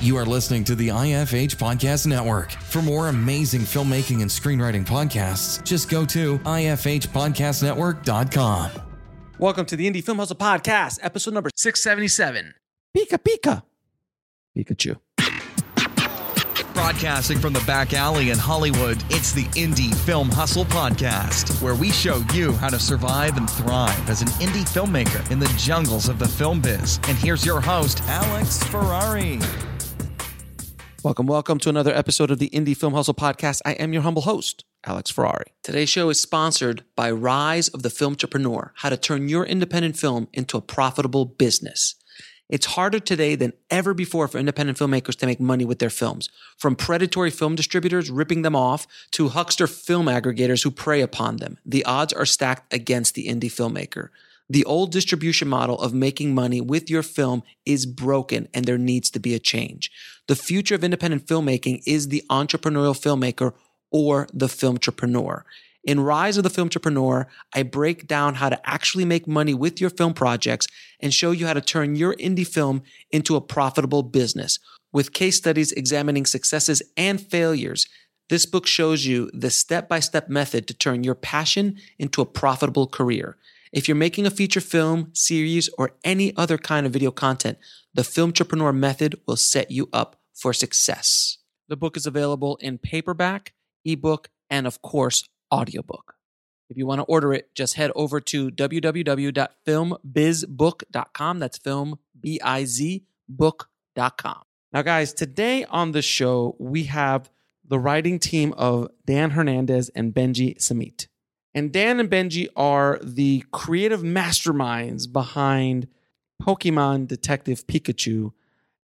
You are listening to the IFH Podcast Network. For more amazing filmmaking and screenwriting podcasts, just go to ifhpodcastnetwork.com. Welcome to the Indie Film Hustle Podcast, episode number 677. Pika Pika. Pikachu. Broadcasting from the back alley in Hollywood, it's the Indie Film Hustle Podcast, where we show you how to survive and thrive as an indie filmmaker in the jungles of the film biz. And here's your host, Alex Ferrari. Welcome, welcome to another episode of the Indie Film Hustle Podcast. I am your humble host, Alex Ferrari. Today's show is sponsored by Rise of the Film Entrepreneur, how to turn your independent film into a profitable business. It's harder today than ever before for independent filmmakers to make money with their films. From predatory film distributors ripping them off to huckster film aggregators who prey upon them, the odds are stacked against the indie filmmaker. The old distribution model of making money with your film is broken and there needs to be a change. The future of independent filmmaking is the entrepreneurial filmmaker or the film entrepreneur. In Rise of the Film Entrepreneur, I break down how to actually make money with your film projects and show you how to turn your indie film into a profitable business. With case studies examining successes and failures, this book shows you the step by step method to turn your passion into a profitable career. If you're making a feature film, series, or any other kind of video content, the Film Entrepreneur method will set you up for success. The book is available in paperback, ebook, and of course, audiobook. If you want to order it, just head over to www.filmbizbook.com. That's film, B I Z, book.com. Now, guys, today on the show, we have the writing team of Dan Hernandez and Benji Samit. And Dan and Benji are the creative masterminds behind Pokemon Detective Pikachu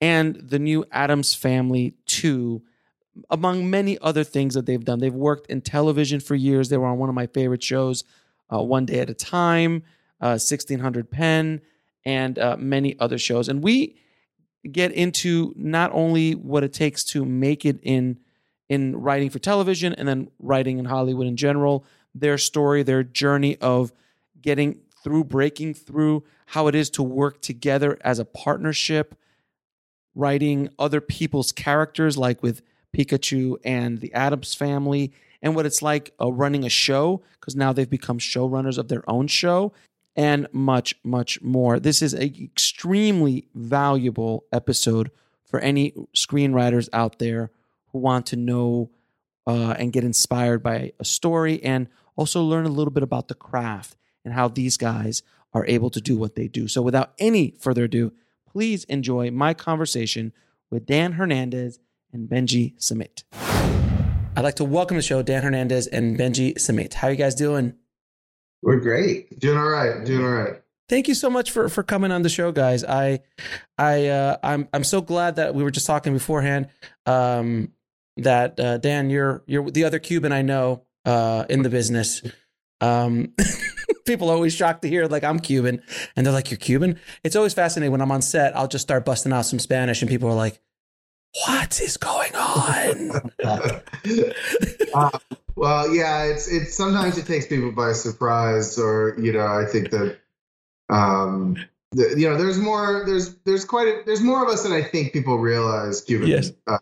and the new Addams Family 2, among many other things that they've done. They've worked in television for years. They were on one of my favorite shows, uh, One Day at a Time, uh, 1600 Penn, and uh, many other shows. And we get into not only what it takes to make it in in writing for television and then writing in Hollywood in general, their story, their journey of getting through, breaking through, how it is to work together as a partnership, writing other people's characters, like with Pikachu and the Addams family, and what it's like uh, running a show, because now they've become showrunners of their own show, and much, much more. This is an extremely valuable episode for any screenwriters out there who want to know uh, and get inspired by a story and also learn a little bit about the craft and how these guys are able to do what they do. So, without any further ado, please enjoy my conversation with Dan Hernandez and Benji Samit. I'd like to welcome to the show Dan Hernandez and Benji Samit. How are you guys doing? We're great. Doing all right. Doing all right. Thank you so much for for coming on the show, guys. I I uh, I'm I'm so glad that we were just talking beforehand. Um, that uh, Dan, you're you're the other Cuban I know uh, in the business. Um, people are always shocked to hear like I'm Cuban, and they're like, "You're Cuban." It's always fascinating when I'm on set. I'll just start busting out some Spanish, and people are like, "What is going on?" uh, well, yeah, it's it's sometimes it takes people by surprise, or you know, I think that um, the, you know, there's more, there's there's quite a, there's more of us than I think people realize. Cuban, Yes. Uh,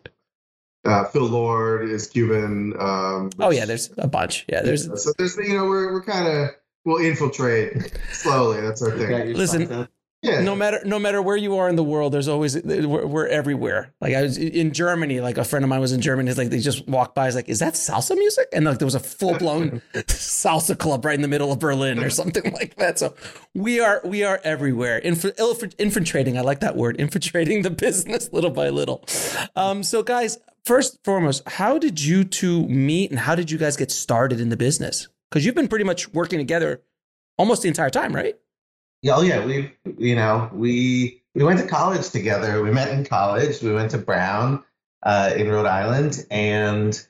uh, Phil Lord is Cuban. Um, oh yeah, there's a bunch. Yeah, there's so there's you know we're we're kind of we'll infiltrate slowly. That's our thing. listen. Yeah. No matter no matter where you are in the world, there's always we're, we're everywhere. Like I was in Germany, like a friend of mine was in Germany. It's like they just walked by. It's like, is that salsa music? And like there was a full blown salsa club right in the middle of Berlin or something like that. So we are we are everywhere. Inf- infiltrating. I like that word. Infiltrating the business little by little. Um, so guys, first foremost, how did you two meet and how did you guys get started in the business? Because you've been pretty much working together almost the entire time, right? Yeah, oh yeah, we you know we we went to college together. We met in college. We went to Brown uh, in Rhode Island, and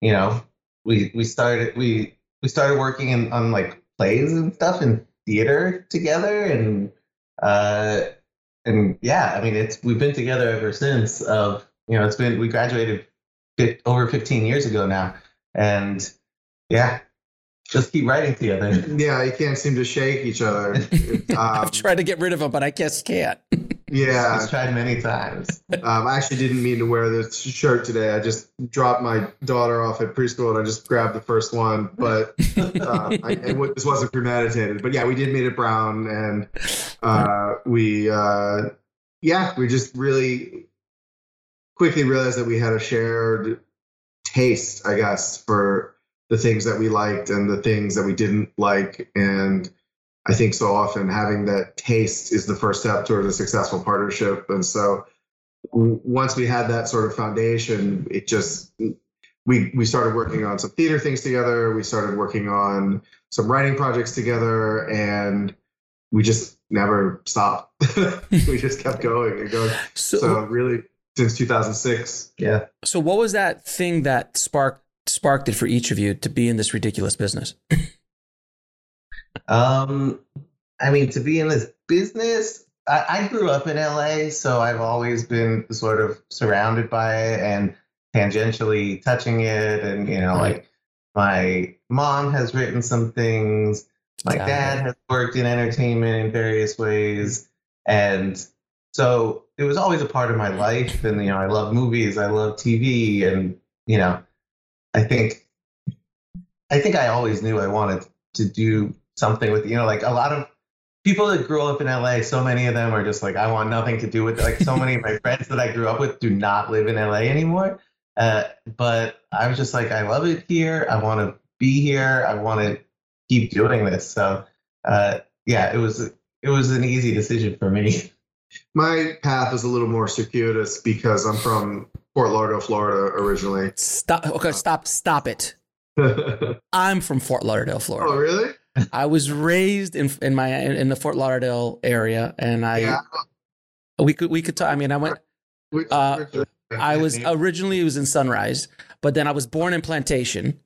you know we we started we we started working in, on like plays and stuff and theater together, and uh, and yeah, I mean it's we've been together ever since. Of you know it's been we graduated over 15 years ago now, and yeah, just keep writing together. Yeah, you can't seem to shake each other. I've tried to get rid of them, but I just can't. Yeah. I've tried many times. Um, I actually didn't mean to wear this shirt today. I just dropped my daughter off at preschool and I just grabbed the first one. But uh, I, it, w- this wasn't premeditated. But yeah, we did meet at Brown and uh, we, uh, yeah, we just really quickly realized that we had a shared taste, I guess, for the things that we liked and the things that we didn't like. And I think so often having that taste is the first step towards a successful partnership. And so once we had that sort of foundation, it just we we started working on some theater things together. We started working on some writing projects together, and we just never stopped. we just kept going and going. So, So really, since 2006, Yeah. so what was that thing that sparked sparked it for each of you to be in this ridiculous business? Um, I mean, to be in this business, I, I grew up in LA, so I've always been sort of surrounded by it and tangentially touching it. And, you know, Right. like my mom has written some things, my Got dad has worked in entertainment in various ways. And so it was always a part of my life. And, you know, I love movies, I love TV. And, you know, I think, I think I always knew I wanted to do something with, you know, like a lot of people that grew up in LA, so many of them are just like, I want nothing to do with Like so many of my friends that I grew up with do not live in LA anymore. Uh, but I was just like, I love it here. I want to be here. I want to keep doing this. So, uh, yeah, it was it was an easy decision for me. my path was a little more circuitous because I'm from Fort Lauderdale, Florida, originally. Stop. Okay, stop. Stop it. I'm from Fort Lauderdale, Florida. Oh, really? I was raised in in my in the Fort Lauderdale area, and I Yeah. we could we could talk. I mean, I went. Uh, I was originally it was in Sunrise, but then I was born in Plantation.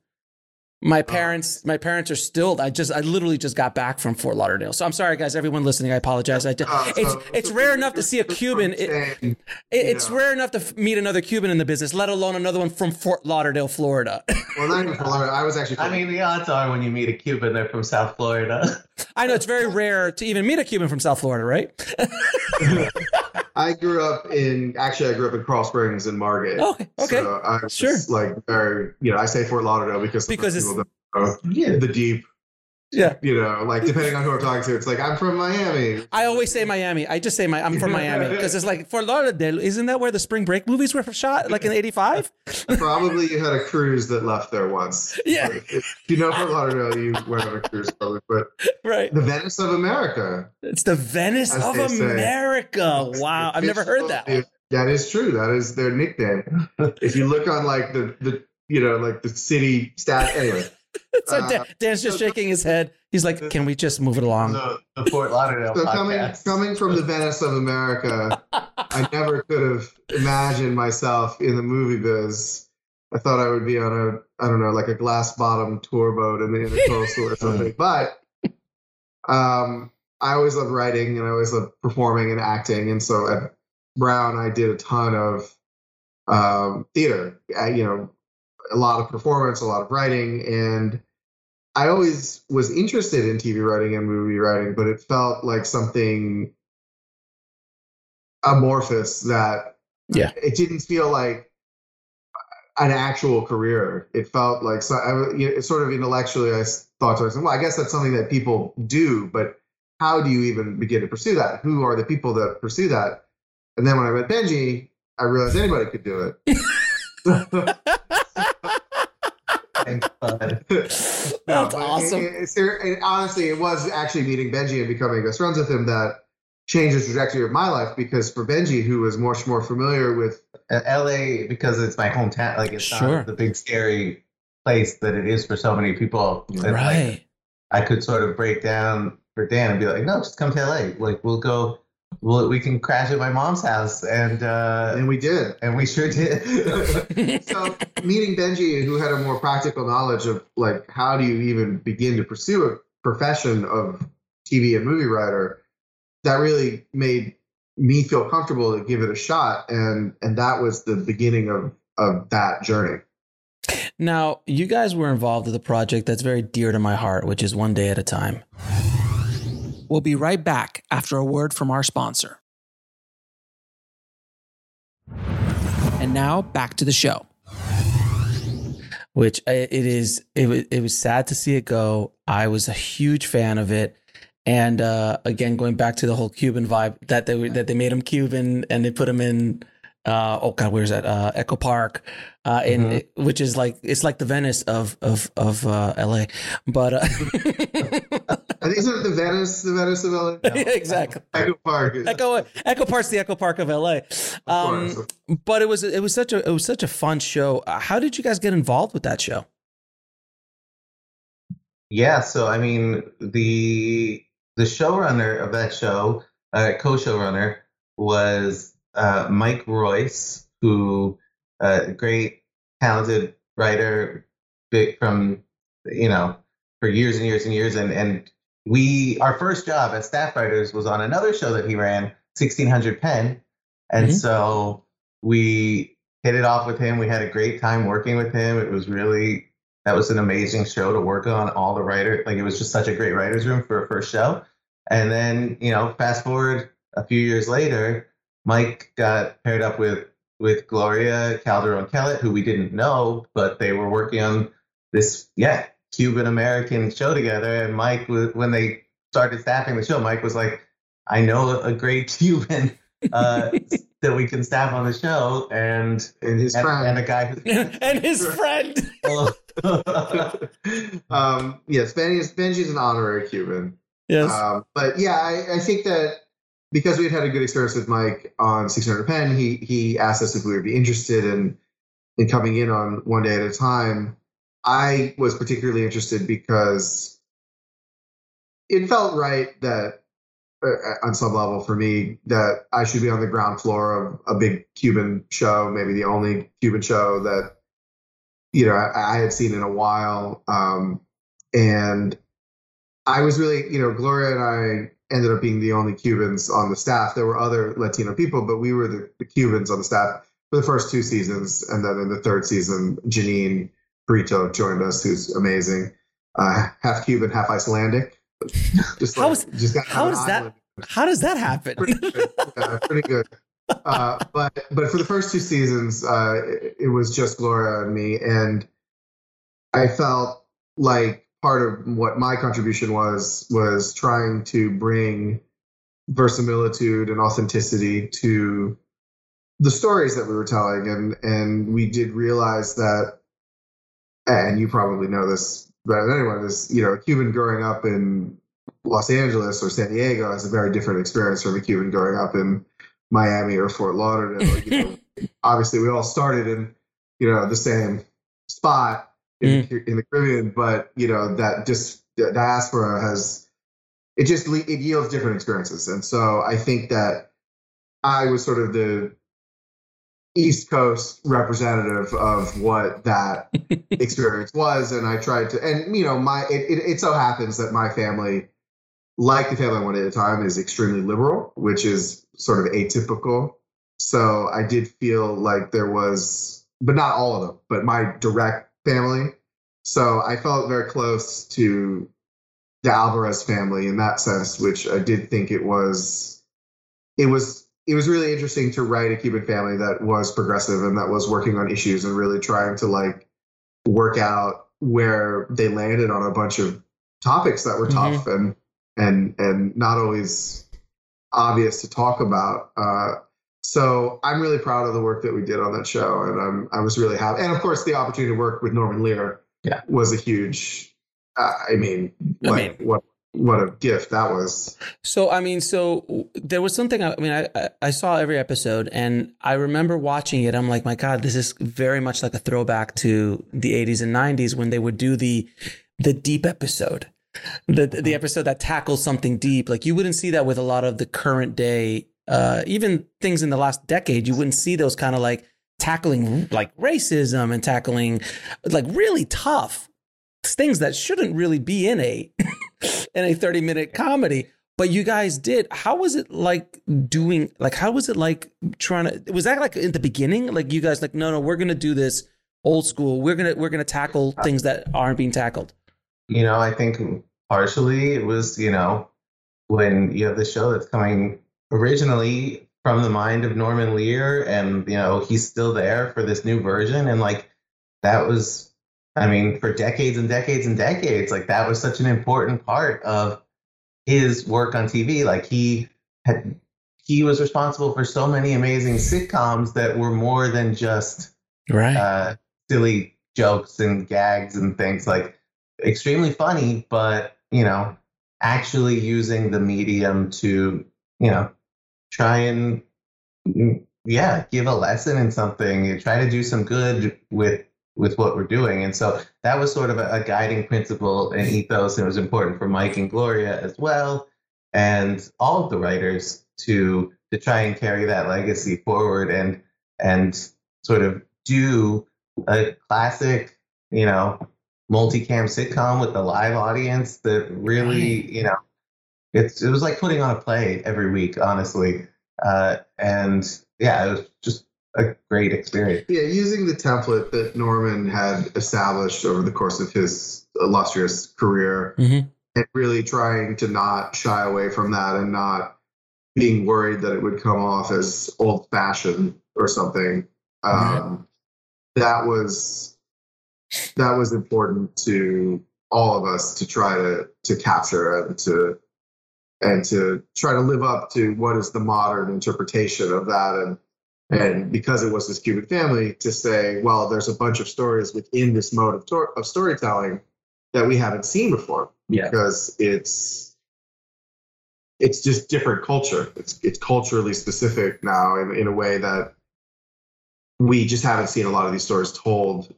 My parents, my parents are still. I just, I literally just got back from Fort Lauderdale. So I'm sorry, guys. Everyone listening, I apologize. I just, Uh, it's so- it's so rare enough to see a Cuban. It, Spain. it- it's know. rare enough to f- meet another Cuban in the business, let alone another one from Fort Lauderdale, Florida. Well, not even Fort Lauderdale. I was actually. I mean, the odds are when you meet a Cuban, they're from South Florida. I know it's very rare to even meet a Cuban from South Florida, right? I grew up in. Actually, I grew up in Coral Springs in Margate. Oh, okay, okay. So I was Sure. like very, you know, I say Fort Lauderdale because Because it's- people don't know yeah. the deep. Yeah. You know, like depending on who I'm talking to, it's like I'm from Miami. I always say Miami. I just say my, I'm from Miami because it's like Fort Lauderdale. Isn't that where the Spring Break movies were shot? Like in '85? Probably you had a cruise that left there once. Yeah. Like, if you know Fort Lauderdale, you went on a cruise probably, but Right. the Venice of America. It's the Venice of they say. America. Wow, I've never heard that. If- That is true. That is their nickname. if you look on like the the you know like the city stat anyway. So Uh, Dan, Dan's just shaking his head. He's like, "Can we just move it along?" the, the Fort Lauderdale So coming coming from the Venice of America, I never could have imagined myself in the movie biz. I thought I would be on a I don't know like a glass bottom tour boat in the intercoastal or something. But um, I always loved writing and I always loved performing and acting. And so at Brown, I did a ton of um, theater. I, you know, a lot of performance, a lot of writing, and I always was interested in TV writing and movie writing, but it felt like something amorphous that Yeah. it didn't feel like an actual career. It felt like so, I, you know, sort of intellectually. I thought to myself, well, I guess that's something that people do, but how do you even begin to pursue that? Who are the people that pursue that? And then when I met Benji, I realized anybody could do it. Thanks, bud. That's but awesome. It, it- it- honestly, it was actually meeting Benji and becoming best friends with him that changed the trajectory of my life because for Benji, who was much more familiar with LA because it's my hometown. Like it's Sure. not the big scary place that it is for so many people. And, like, Right. I could sort of break down for Dan and be like, no, just come to LA. Like we'll go. We'll, we can crash at my mom's house, and uh, and we did. and we sure did. so meeting Benji, who had a more practical knowledge of like how do you even begin to pursue a profession of TV and movie writer, that really made me feel comfortable to give it a shot, and and that was the beginning of of that journey. Now, you guys were involved with a project that's very dear to my heart, which is One Day at a Time. We'll be right back after a word from our sponsor. And now back to the show. Which uh, it is, it was, it was sad to see it go. I was a huge fan of it. And uh, again, going back to the whole Cuban vibe that they were, that they made him Cuban and they put him in uh, oh god, where's that? Uh, Echo Park, uh, in Mhm. which is like it's like the Venice of of of uh, L.A. But I think the Venice, the Venice of LA. exactly. Echo Park. Is, Echo Echo Park's the Echo Park of LA. of Um, course. but it was it was such a it was such a fun show. Uh, How did you guys get involved with that show? Yeah, so I mean the the showrunner of that show, uh, co-showrunner, was uh, Mike Royce, who uh, great talented writer, big from you know for years and years and years, and and we our first job as staff writers was on another show that he ran, sixteen hundred Penn, and Mhm. so we hit it off with him. We had a great time working with him. It was really that was an amazing show to work on. All the writer, like it was just such a great writers' room for a first show. And then you know, fast forward a few years later, Mike got paired up with with Gloria Calderon Kellett, who we didn't know, but they were working on this yeah Cuban American show together. And Mike, was- when they started staffing the show, Mike was like, "I know a great Cuban." Uh, that we can staff on the show, and and his and, friend. and a guy who's and his friend. um, yes, Benji's, Benji's an honorary Cuban. Yes. Um, but yeah, I, I think that because we'd had a good experience with Mike on 600 Penn, he he asked us if we would be interested in in coming in on one day at a time. I was particularly interested because it felt right that uh, on some level for me that I should be on the ground floor of a big Cuban show, maybe the only Cuban show that you know I, I had seen in a while. Um, and I was really, you know, Gloria and I ended up being the only Cubans on the staff. There were other Latino people, but we were the, the Cubans on the staff for the first two seasons. And then in the third season, Janine Brito joined us, who's amazing. Uh, half Cuban, half Icelandic. Just How is- just got how an that- How does that happen? Pretty good. Yeah, pretty good. Uh, but but for the first two seasons, uh, it, it was just Gloria and me, and I felt like part of what my contribution was was trying to bring verisimilitude and authenticity to the stories that we were telling, and and we did realize that, and you probably know this better than anyone is, you know, a Cuban growing up in Los Angeles or San Diego has a very different experience from a Cuban growing up in Miami or Fort Lauderdale. You know, obviously, we all started in you know the same spot in, mm. in the Caribbean, but you know that just the diaspora has it just it yields different experiences, and so I think that I was sort of the East Coast representative of what that experience was, and I tried to, and you know, my it, it, it so happens that my family, like the family I one at a time, is extremely liberal, which is sort of atypical. So I did feel like there was, but not all of them, but my direct family. So I felt very close to the Alvarez family in that sense, which I did think it was, it was it was really interesting to write a Cuban family that was progressive and that was working on issues and really trying to like work out where they landed on a bunch of topics that were tough and and and not always obvious to talk about. Uh, so I'm really proud of the work that we did on that show, and I'm I was really happy. And of course, the opportunity to work with Norman Lear Yeah. was a huge. Uh, I mean, I like, what what a gift that was. So I mean, so there was something. I, mean, I- I I saw every episode, and I remember watching it. I'm like, my God, this is very much like a throwback to the 80s and 90s when they would do the the deep episode, the the episode that tackles something deep. Like you wouldn't see that with a lot of the current day, uh, even things in the last decade. You wouldn't see those kind of like tackling like racism and tackling like really tough things that shouldn't really be in a in a 30 minute comedy but you guys did. How was it like doing like how was it like trying to was that like in the beginning? Like you guys like no no we're gonna do this old school. We're gonna we're gonna tackle things that aren't being tackled. You know, I think partially it was, you know, when you have the show that's coming originally from the mind of Norman Lear, and you know he's still there for this new version, and like that was, I mean, for decades and decades and decades, like that was such an important part of his work on TV. Like he had, he was responsible for so many amazing sitcoms that were more than just Right. uh, silly jokes and gags and things like extremely funny, but you know, actually using the medium to you know try and mm, yeah give a lesson in something, try to do some good with with what we're doing, and so that was sort of a, a guiding principle and ethos, and it was important for Mike and Gloria as well, and all of the writers to to try and carry that legacy forward and and sort of do a classic, you know, multicam sitcom with a live audience that really, you know, it's it was like putting on a play every week, honestly. Uh, and yeah, it was just a great experience. Yeah, using the template that Norman had established over the course of his illustrious career, Mhm. and really trying to not shy away from that and not being worried that it would come off as old fashioned or something. Um, That was that was important to all of us to try to to capture and to and to try to live up to what is the modern interpretation of that and and because it was this Cuban family, to say, well, there's a bunch of stories within this mode of, tor- of storytelling that we haven't seen before. Yeah. Because it's it's just different culture. It's it's culturally specific now in, in a way that we just haven't seen a lot of these stories told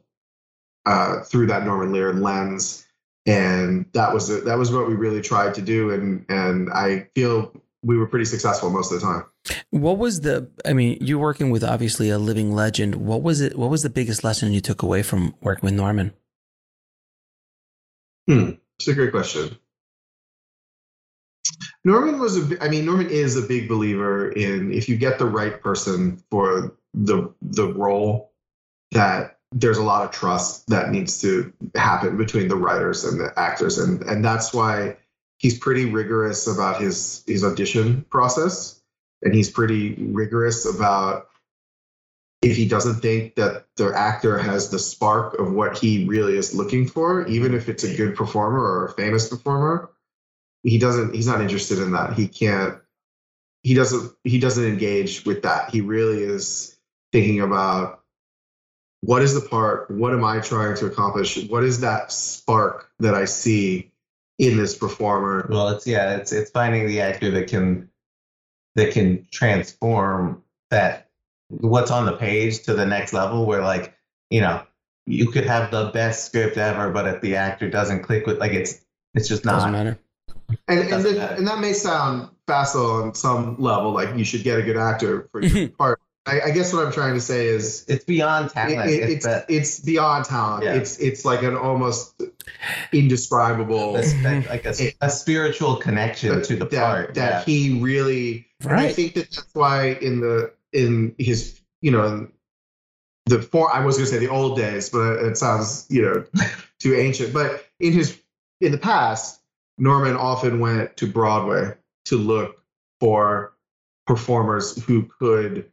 uh, through that Norman Lear lens. And that was that was what we really tried to do, and and I feel we were pretty successful most of the time. What was the? I mean, you're working with obviously a living legend. What was it? What was the biggest lesson you took away from working with Norman? Hmm. It's a great question. Norman was a, I mean, Norman is a big believer in if you get the right person for the the role, that there's a lot of trust that needs to happen between the writers and the actors, and and that's why he's pretty rigorous about his his audition process, and he's pretty rigorous about if he doesn't think that the actor has the spark of what he really is looking for, even if it's a good performer or a famous performer, he doesn't he's not interested in that. He can't he doesn't he doesn't engage with that. He really is thinking about what is the part? What am I trying to accomplish? What is that spark that I see in this performer? Well, it's yeah, it's it's finding the actor that can that can transform that what's on the page to the next level where like, you know, you could have the best script ever, but if the actor doesn't click with like it's it's just not Doesn't matter. And and, Doesn't then, matter. and that may sound facile on some level, like you should get a good actor for your part. I, I guess what I'm trying to say is it's beyond talent. it- it's it's that it's beyond talent. Yeah. It's it's like an almost indescribable the spe- like a, a spiritual connection to the that, part. that yeah. he really. And I think that that's why in the in his you know in the four I was going to say the old days, but it sounds you know too ancient. But in his in the past, Norman often went to Broadway to look for performers who could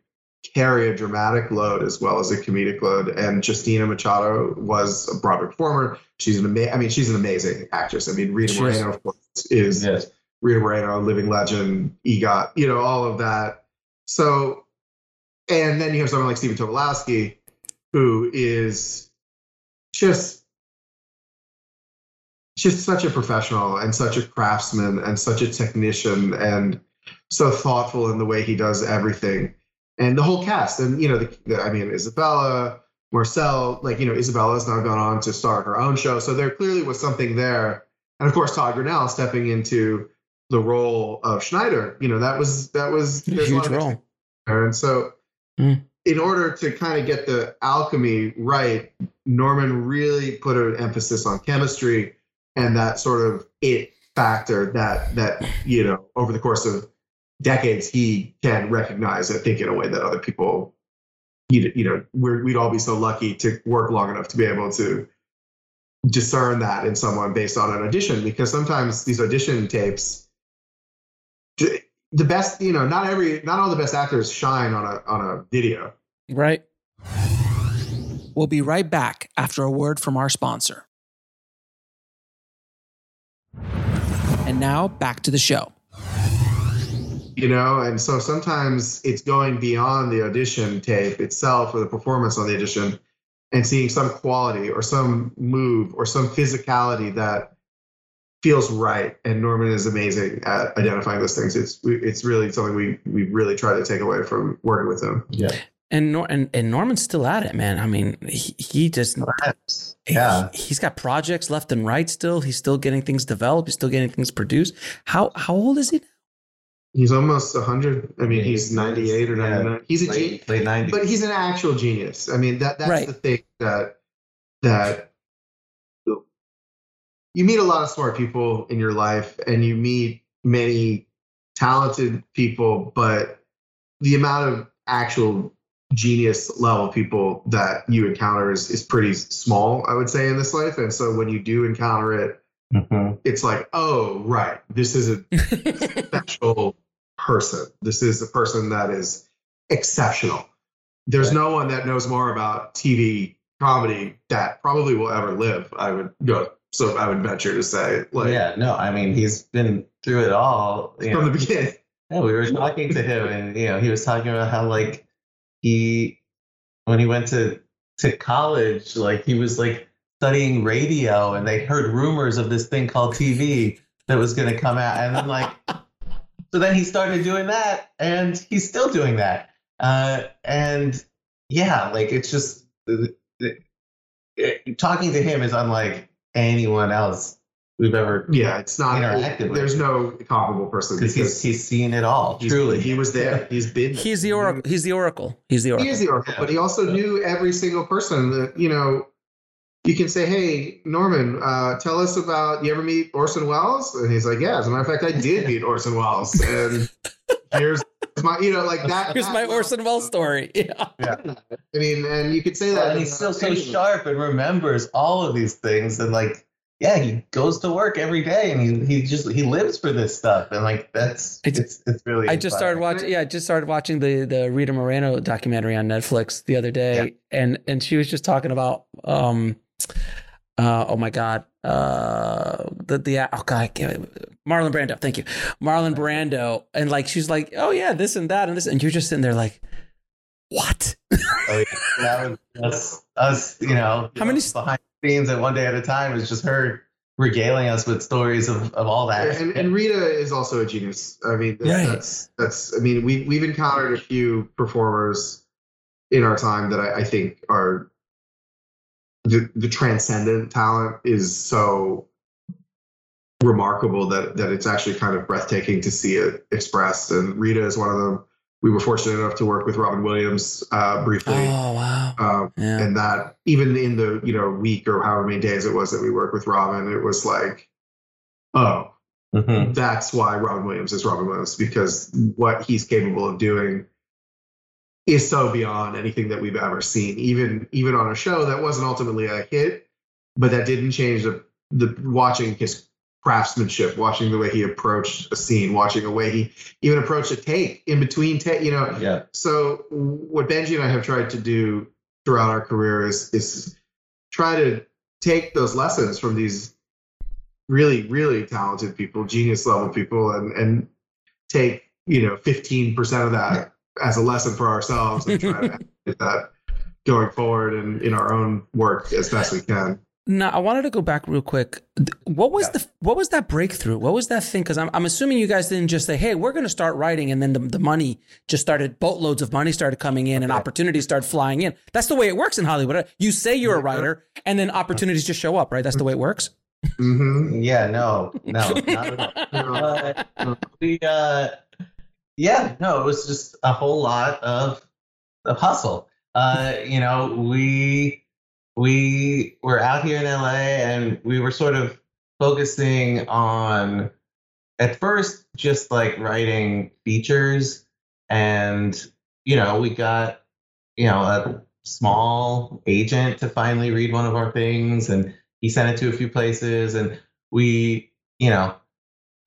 carry a dramatic load as well as a comedic load. And Justina Machado was a Broadway performer. She's an ama- I mean, she's an amazing actress. I mean, Rita She is. Moreno, of course, is Yes. Rita Moreno, a living legend, EGOT, you know, all of that. So, and then you have someone like Stephen Tobolowsky, who is just just such a professional and such a craftsman and such a technician and so thoughtful in the way he does everything. And the whole cast, and you know, the, the, I mean, Isabella, Marcel, like you know, Isabella's now gone on to start her own show, so there clearly was something there. And of course, Todd Grinnell stepping into the role of Schneider, you know, that was that was there's a Huge role. there. And so, Mm. in order to kind of get the alchemy right, Norman really put an emphasis on chemistry and that sort of it factor that that you know over the course of decades he can recognize I think in a way that other people you you know we're, we'd all be so lucky to work long enough to be able to discern that in someone based on an audition because sometimes these audition tapes the best, you know, not every, not all the best actors shine on a on a video. Right. We'll be right back after a word from our sponsor. And now back to the show. You know, and so sometimes it's going beyond the audition tape itself or the performance on the audition and seeing some quality or some move or some physicality that feels right. And Norman is amazing at identifying those things. It's it's really something we we really try to take away from working with him. Yeah. And Nor- and, and Norman's still at it, man. I mean, he, he just Yeah. he, has got projects left and right still. He's still getting things developed. He's still getting things produced. How how old is he? Now? He's almost 100. I mean, he's 98 or 99. He's a genius. late, late 90s. but he's an actual genius. I mean, that that's Right. the thing that that you meet a lot of smart people in your life, and you meet many talented people, but the amount of actual genius level people that you encounter is, is pretty small, I would say, in this life. And so when you do encounter it, Mhm. it's like, oh, right, this is a special person. This is a person that is exceptional. There's Right. no one that knows more about TV comedy that probably will ever live. I would go. So I would venture to say, like yeah, no, I mean, he's been through it all. You know, from the beginning. Yeah, we were talking to him, and you know, he was talking about how like he, when he went to to college, like he was like studying radio, and they heard rumors of this thing called TV that was going to come out, and then like, so then he started doing that, and he's still doing that, uh, and yeah, like it's just it- it- talking to him is unlike anyone else we've ever Yeah, it's not. Interactive with there's no comparable person because he's he's seen it all. he's- Truly, he was there. He's been. there. He's the oracle. He's the oracle. He's the He oracle. is the oracle, but he also knew every single person that you know. You can say, "Hey, Norman, uh, tell us about. You ever meet Orson Welles?" And he's like, "Yeah, as a matter of fact, I did meet Orson Welles." And here's my, you know, like that. Here's that my level- Orson Welles story. Yeah. yeah. I mean, and you could say that, and he's still so anyway. sharp and remembers all of these things and like yeah he goes to work every day and he, he just he lives for this stuff and like that's It's- it's it's really I just started watching. Yeah, I just started watching the the Rita Moreno documentary on Netflix the other day, and and she was just talking about um, uh, oh my god, uh, the the oh god, I can't, Marlon Brando. Thank you, Marlon Brando, and like she's like, oh yeah, this and that and this, and you're just sitting there like, what? Oh, yeah. that was us, us you know How many- behind the scenes and one day at a time is just her regaling us with stories of, of all that And, and Rita is also a genius. I mean, that- Right. that's that's. I mean, we we've encountered a few performers in our time that I, I think are the the transcendent talent is so remarkable that that it's actually kind of breathtaking to see it expressed. And Rita is one of them. We were fortunate enough to work with Robin Williams uh, briefly. Oh wow, Um, yeah. and that even in the you know week or however many days it was that we worked with Robin, it was like, oh, Mhm. that's why Robin Williams is Robin Williams because what he's capable of doing is so beyond anything that we've ever seen. Even even on a show that wasn't ultimately a hit, but that didn't change the the watching his craftsmanship, watching the way he approached a scene, watching the way he even approached a take in between take. You know, yeah so what Benji and I have tried to do throughout our career is is try to take those lessons from these really really talented people, genius level people, and and take you know fifteen percent of that as a lesson for ourselves and try to get that going forward and in our own work as best we can. Now, I wanted to go back real quick. What was the what was that breakthrough? What was that thing? Because I'm I'm assuming you guys didn't just say, "Hey, we're going to start writing," and then the, the money just started. Boatloads of money started coming in, and opportunities started flying in. That's the way it works in Hollywood. You say you're a writer, and then opportunities just show up. Right? That's the way it works. Mm-hmm. yeah no no not at all Uh, we uh yeah no it was just a whole lot of of hustle. Uh you know we we were out here in la and we were sort of focusing on at first just like writing features and you know we got you know a small agent to finally read one of our things and he sent it to a few places and we you know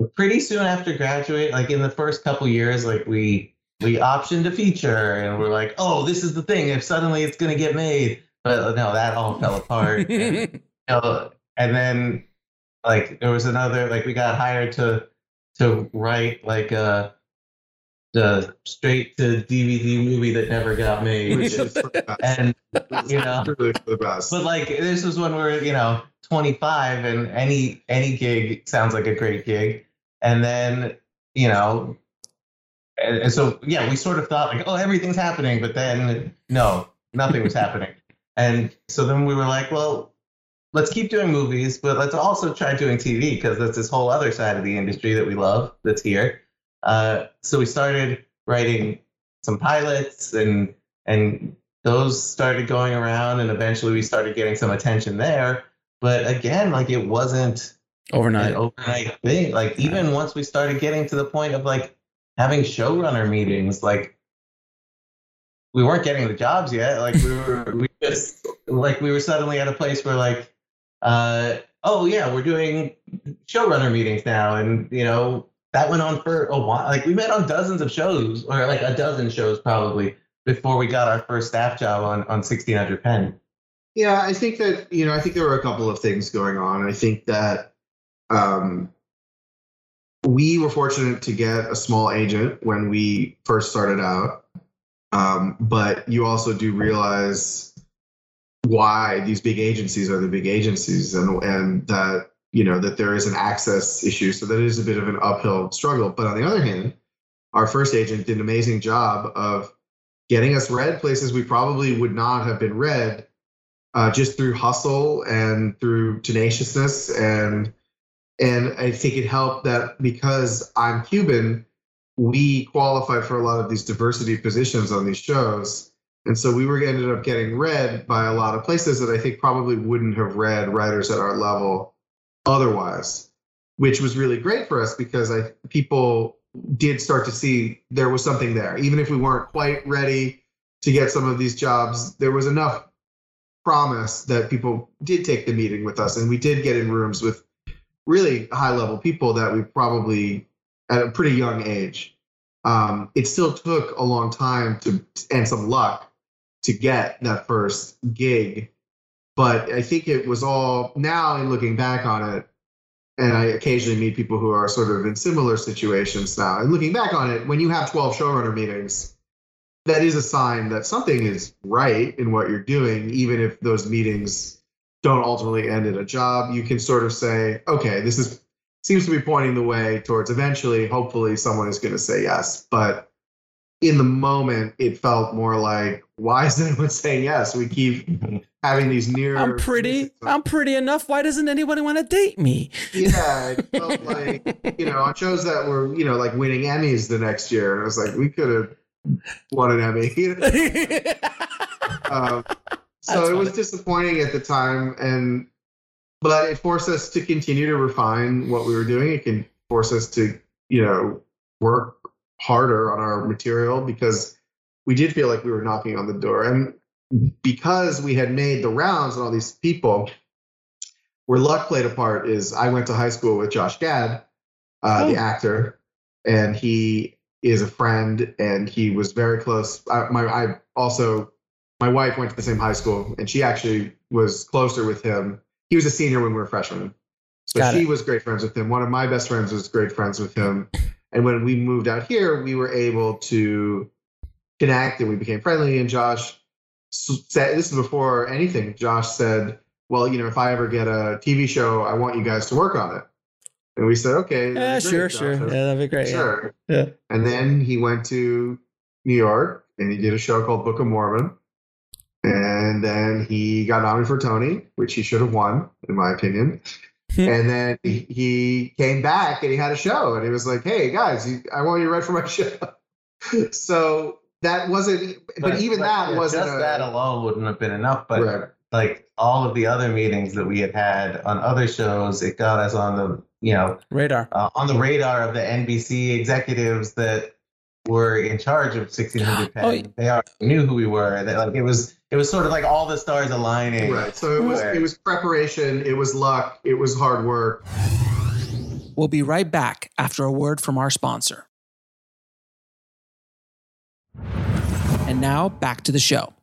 pretty soon after graduate, like in the first couple years, like we we optioned a feature and we're like, oh, this is the thing. If suddenly it's gonna get made, but uh, no, that all fell apart. and, you know, and then like there was another like we got hired to to write like a the straight to DVD movie that never got made. Which is for the best. and you know Truly for the best. but like this was when we're you know 25 and any any gig sounds like a great gig and then you know and, and so yeah we sort of thought like oh everything's happening but then no nothing was happening. And so then we were like well let's keep doing movies but let's also try doing tv because that's this whole other side of the industry that we love that's here. Uh, so we started writing some pilots and and those started going around and eventually we started getting some attention there. But again like it wasn't Overnight. overnight thing. Like even once we started getting to the point of like having showrunner meetings like we weren't getting the jobs yet. Like we were we just like we were suddenly at a place where like uh oh yeah we're doing showrunner meetings now. And you know that went on for a while. Like we met on dozens of shows or like a dozen shows probably before we got our first staff job on on 1600 Penn Yeah, I think that you know, I think there were a couple of things going on. I think that um, we were fortunate to get a small agent when we first started out, um, but you also do realize why these big agencies are the big agencies, and and that you know that there is an access issue, so that is a bit of an uphill struggle. But on the other hand, our first agent did an amazing job of getting us read places we probably would not have been read uh, just through hustle and through tenaciousness and and I think it helped that because I'm Cuban, we qualified for a lot of these diversity positions on these shows, and so we were ended up getting read by a lot of places that I think probably wouldn't have read writers at our level otherwise, which was really great for us because I people did start to see there was something there, even if we weren't quite ready to get some of these jobs. There was enough promise that people did take the meeting with us and we did get in rooms with really high level people that we probably at a pretty young age um, it still took a long time to and some luck to get that first gig. But i think it was all now in looking back on it and i occasionally meet people who are sort of in similar situations now and looking back on it when you have 12 showrunner meetings that is a sign that something is right in what you're doing, even if those meetings don't ultimately end in a job. You can sort of say, okay, this is seems to be pointing the way towards eventually, hopefully, someone is going to say yes. But in the moment, it felt more like, why is anyone saying yes? We keep having these near. I'm pretty. I'm pretty enough. Why doesn't anyone want to date me? Yeah, it felt like you know on shows that were you know like winning Emmys the next year, and I was like, we could have won an Emmy. um, so it was disappointing at the time, and but it forced us to continue to refine what we were doing. It can force us to you know work harder on our material because we did feel like we were knocking on the door, and because we had made the rounds and all these people. Where luck played a part is I went to high school with Josh Gad, uh, Oh. the actor, and he is a friend and he was very close. I, my I also my wife went to the same high school and she actually was closer with him. He was a senior when we were freshmen, so Got she it. was great friends with him. One of my best friends was great friends with him, and when we moved out here, we were able to connect and we became friendly. And Josh said, "This is before anything." Josh said, "Well, you know, if I ever get a TV show, I want you guys to work on it." And we said, "Okay, Yeah, sure, great, sure. Josh." Yeah, that'd be great. yeah. Sure. Yeah. And then he went to New York and he did a show called Book of Mormon. And then he got nominated for Tony, which he should have won, in my opinion. and then he, he came back and he had a show and he was like, hey, guys, you, I want you to write for my show. so that wasn't, but, even that yeah, wasn't just a, that alone wouldn't have been enough but Right. like all of the other meetings that we had had on other shows it got us on the you know Radar. uh, on the radar of the NBC executives that were in charge of 1600 Penn. Oh, yeah. They already knew who we were. They, like it was, it was sort of like all the stars aligning. Right. So it was Right. it was preparation, it was luck, it was hard work. We'll be right back after a word from our sponsor. And now back to the show.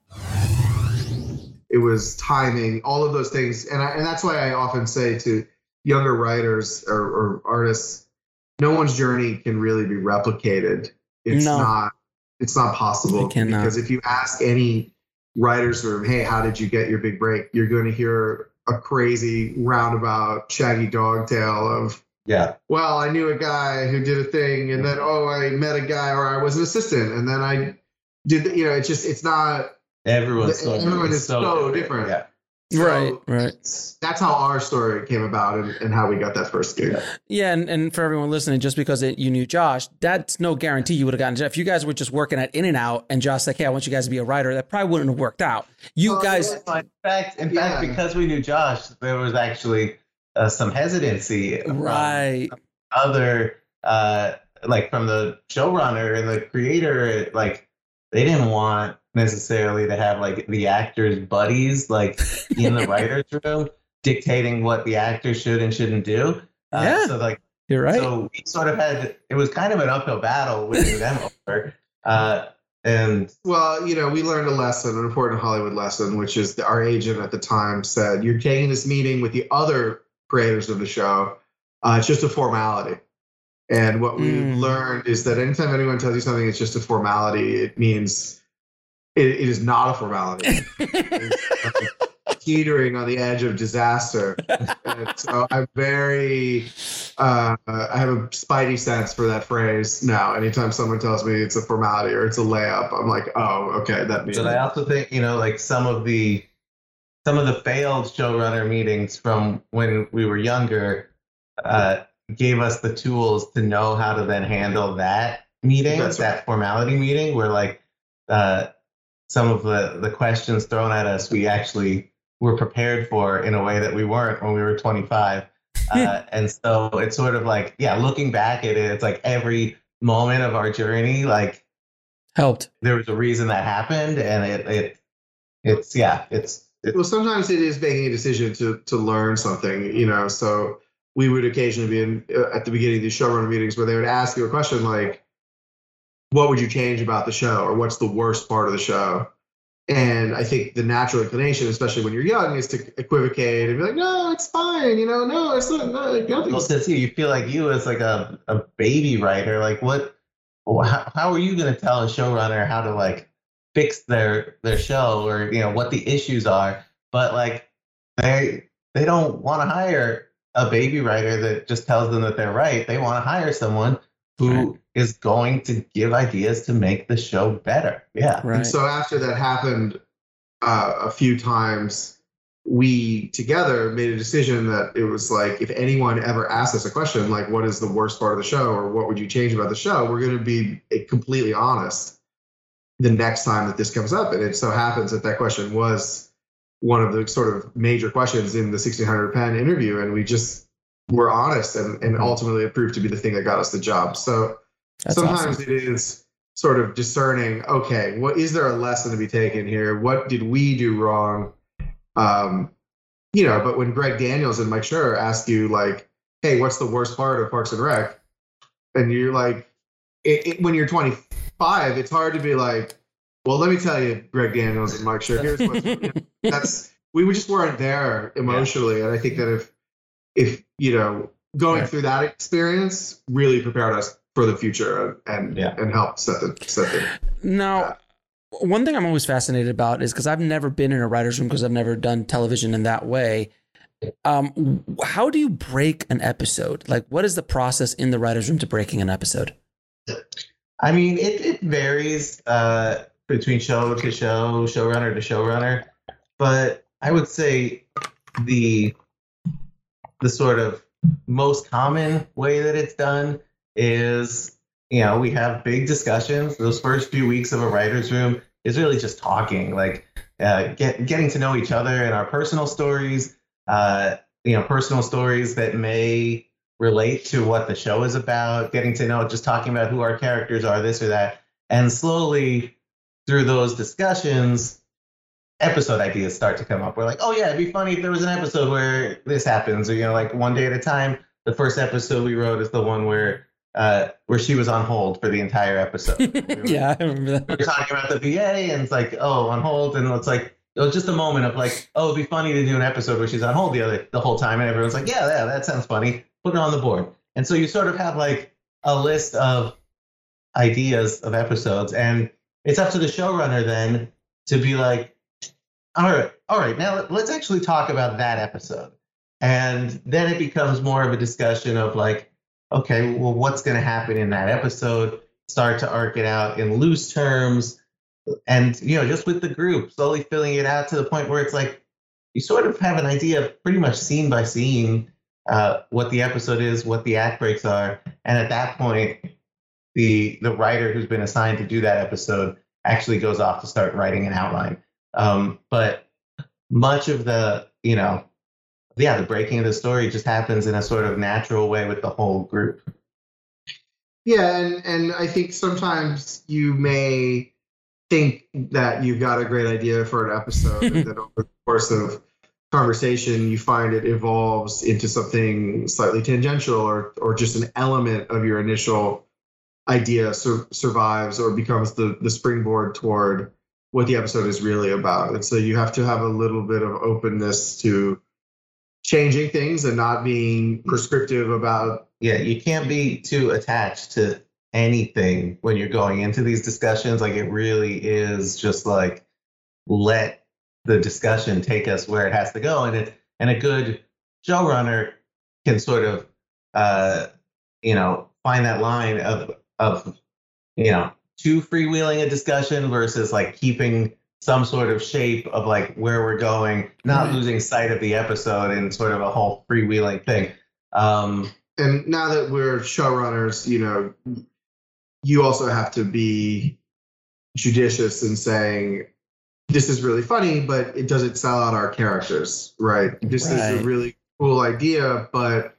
it was timing, all of those things, and I, and that's why I often say to younger writers or, or artists, no one's journey can really be replicated. It's No. not. It's not possible because if you ask any writers room, "Hey, how did you get your big break?" You're going to hear a crazy roundabout, shaggy dog tale of Yeah. well, I knew a guy who did a thing, and then oh, I met a guy, or I was an assistant, and then I did. The, you know, it's just it's not. Everyone's The- so, everyone is so different. Yeah. Right, so right. That's how our story came about, and, and how we got that first gig. Yeah, and, and for everyone listening, just because it, you knew Josh, that's no guarantee you would have gotten. If you guys were just working at In-N-Out, and Josh like, "Hey, I want you guys to be a writer," that probably wouldn't have worked out. You Oh, guys, yeah. In fact, in Yeah. fact, because we knew Josh, there was actually uh, some hesitancy. right? Other, uh, like from the showrunner and the creator, like they didn't want necessarily to have like the actors' buddies like in the writers' room dictating what the actors should and shouldn't do. Uh, Yeah. So like You're right. So we sort of had it was kind of an uphill battle winning them over. Uh, and Well, you know, we learned a lesson, an important Hollywood lesson, which is that our agent at the time said, "You're taking this meeting with the other creators of the show. Uh, it's just a formality." And what we've Mm. learned is that anytime anyone tells you something it's just a formality, it means it, it is not a formality. teetering on the edge of disaster. so I'm very, uh, I have a spidey sense for that phrase now. Anytime someone tells me it's a formality or it's a layup, I'm like, oh, okay, that means. but I also think you know like some of the some of the failed showrunner meetings from when we were younger uh, gave us the tools to know how to then handle that meeting, That's right. that formality meeting, where like uh, some of the the questions thrown at us, we actually were prepared for in a way that we weren't when we were 25. Uh, and so it's sort of like, yeah, looking back at it, it's like every moment of our journey, like Helped. there was a reason that happened, and it it it's yeah, it's it's well, sometimes it is making a decision to to learn something, you know. So we would occasionally be in uh, at the beginning of these showrunner meetings where they would ask you a question like, "What would you change about the show?" or "What's the worst part of the show?" And I think the natural inclination, especially when you're young, is to equivocate and be like, "No, it's fine," you know. No, it's not. No, well, nothing's since you you feel like you as like a, a baby writer, like what, how, how are you going to tell a showrunner how to like fix their their show or you know what the issues are? But like they they don't want to hire a baby writer that just tells them that they're right. They want to hire someone who is going to give ideas to make the show better. Yeah. Right. And so after that happened uh, a few times, we together made a decision that it was like if anyone ever asked us a question like what is the worst part of the show or what would you change about the show, we're going to be eh, completely honest the next time that this comes up. And it so happens that that question was one of the sort of major questions in the 1600 Penn interview, and we just were honest, and, and ultimately it proved to be the thing that got us the job. So That's sometimes awesome. it is sort of discerning okay what is there a lesson to be taken here? What did we do wrong? Um you know but when greg daniels and mike Schur ask you like hey what's the worst part of parks and rec? And you're like it, it, when you're 25 it's hard to be like well let me tell you greg daniels and mike Schur here's what's you know, that's we just weren't there emotionally. And i think that if if you know going Right. through that experience really prepared us for the future and and, Yeah. and helped set the set the Now, one thing I'm always fascinated about is because I've never been in a writer's room because I've never done television in that way. Um, how do you break an episode? Like, what is the process in the writer's room to breaking an episode? I mean, it, it varies uh, between show to show, showrunner to showrunner, but I would say the the sort of most common way that it's done is you know we have big discussions. Those first few weeks of a writer's room is really just talking, like uh, get, getting to know each other and our personal stories. Uh, you know, personal stories that may relate to what the show is about, getting to know, just talking about who our characters are, this or that. And slowly through those discussions, episode ideas start to come up. We're like, oh yeah, it'd be funny if there was an episode where this happens, or you know, like one day at a time. the first episode we wrote is the one where uh, where she was on hold for the entire episode. We were- yeah, I remember that. we were talking about the VA, and it's like, oh, on hold, and it's like. It was just a moment of like, oh, it'd be funny to do an episode where she's on hold the other the whole time, and everyone's like, yeah, yeah, that sounds funny. Put it on the board, and so you sort of have like a list of ideas of episodes, and it's up to the showrunner then to be like, all right, all right, now let's actually talk about that episode. And then it becomes more of a discussion of like, okay, well, what's going to happen in that episode? Start to arc it out in loose terms. And, you know, just with the group, slowly filling it out to the point where it's like, you sort of have an idea, of pretty much scene by scene, uh, what the episode is, what the act breaks are. And at that point, the the writer who's been assigned to do that episode actually goes off to start writing an outline. Um, but much of the, you know, yeah, the breaking of the story just happens in a sort of natural way with the whole group. Yeah, and and I think sometimes you may think that you've got a great idea for an episode, and then over the course of conversation, you find it evolves into something slightly tangential, or or just an element of your initial idea sur- survives or becomes the the springboard toward what the episode is really about. And so you have to have a little bit of openness to changing things and not being prescriptive about Yeah, you can't be too attached to anything when you're going into these discussions. Like it really is just like let the discussion take us where it has to go, and it and a good showrunner can sort of uh, you know find that line of of you know too freewheeling a discussion versus like keeping some sort of shape of like where we're going, not Right. losing sight of the episode and sort of a whole freewheeling thing. Um, and now that we're showrunners, you know, you also have to be judicious in saying this is really funny, but it doesn't sell out our characters, right? This is a really cool idea, but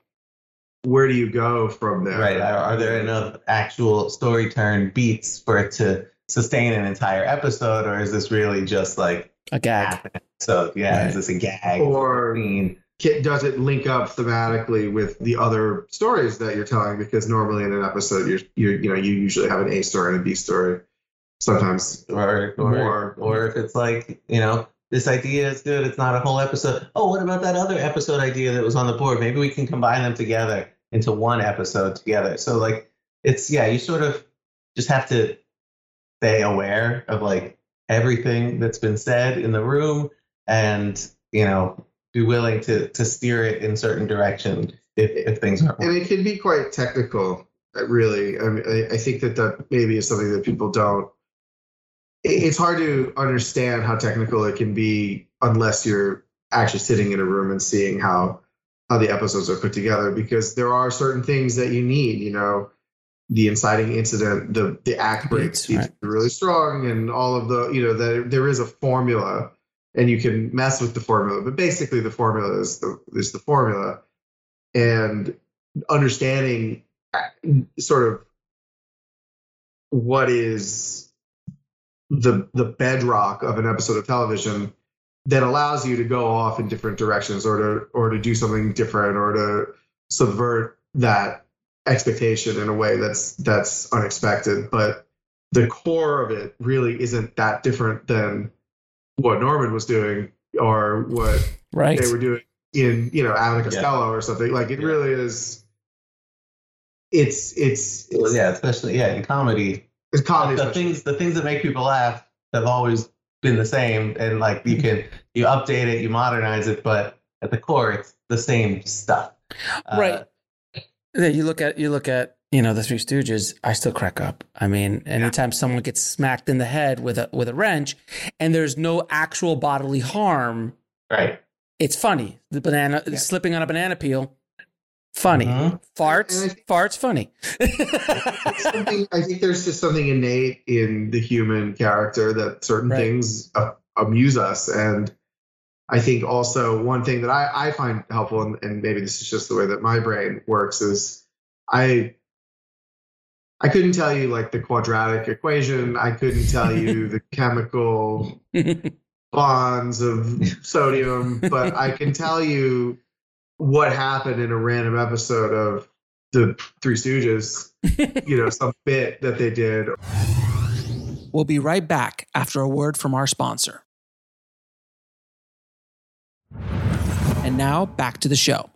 where do you go from there? Right. Are, are there enough actual story turn beats for it to sustain an entire episode, or is this really just like A gag. So? Yeah, Right. is this a gag? Or- scene? Ca- Does it link up thematically with the other stories that you're telling? Because normally in an episode, you're, you're you know you usually have an A story and a B story. Sometimes or or, More. or if it's like you know this idea is good, it's not a whole episode. Oh, what about that other episode idea that was on the board? Maybe we can combine them together into one episode together. So like it's yeah, you sort of just have to stay aware of like everything that's been said in the room and you know be willing to to steer it in certain direction if, if things aren't and it can be quite technical uh, really. I mean I, I think that that maybe is something that people don't it's hard to understand how technical it can be unless you're actually sitting in a room and seeing how how the episodes are put together because there are certain things that you need you know the inciting incident the the act breaks right. really strong and all of the you know that there is a formula and you can mess with the formula but basically the formula is the is the formula and understanding uh, sort of what is the the bedrock of an episode of television that allows you to go off in different directions or to or to do something different or to subvert that expectation in a way that's that's unexpected but the core of it really isn't that different than what Norman was doing or what Right. they were doing in you know Abbott and Yeah. Costello or something. Like it Yeah. really is. It's it's Well, yeah, especially yeah in comedy it's comedy. the things the things that make people laugh have always been the same and like you can you update it you modernize it but at the core it's the same stuff Uh, Right. Yeah, you look at you look at you know the Three Stooges. I still crack up. I mean, anytime someone gets smacked in the head with a with a wrench, and there's no actual bodily harm, right it's funny. The banana slipping on a banana peel, funny. Mhm. Farts, think- farts, funny. I think there's just something innate in the human character that certain Right. things uh, amuse us, and I think also one thing that I, I find helpful, and, and maybe this is just the way that my brain works, is I I couldn't tell you like the quadratic equation. I couldn't tell you the chemical bonds of sodium, but I can tell you what happened in a random episode of the Three Stooges, you know, some bit that they did. We'll be right back after a word from our sponsor. And now back to the show.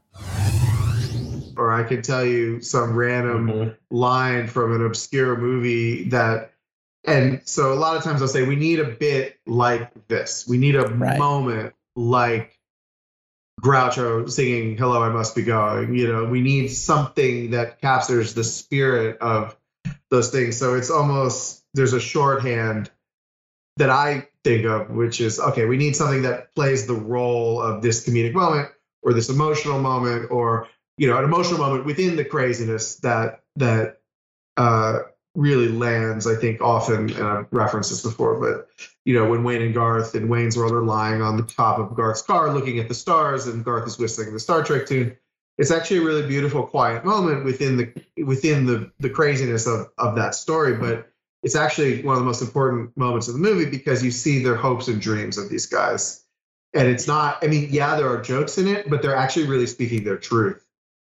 Or I can tell you some random Mhm. line from an obscure movie that and so a lot of times I'll say we need a bit like this. We need a Right. moment like Groucho singing "Hello, I Must Be Going." You know, we need something that captures the spirit of those things. So it's almost there's a shorthand that I think of, which is okay. We need something that plays the role of this comedic moment or this emotional moment or you know an emotional moment within the craziness that that uh, really lands. I think often, and I've referenced this before, but you know when Wayne and Garth in Wayne's World are lying on the top of Garth's car looking at the stars, and Garth is whistling the Star Trek tune. It's actually a really beautiful, quiet moment within the within the the craziness of of that story, but it's actually one of the most important moments of the movie because you see their hopes and dreams of these guys. And it's not, I mean, yeah, there are jokes in it, but they're actually really speaking their truth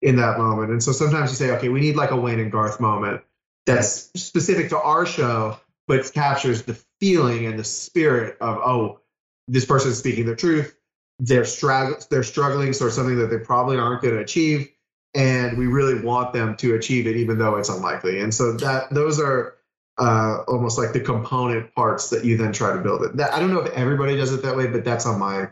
in that moment. And so sometimes you say, okay, we need like a Wayne and Garth moment that's specific to our show, but captures the feeling and the spirit of, oh, this person is speaking their truth. They're, strugg- they're struggling, so something that they probably aren't going to achieve. And we really want them to achieve it, even though it's unlikely. And so that those are uh, almost like the component parts that you then try to build it. That, I don't know if everybody does it that way, but that's on my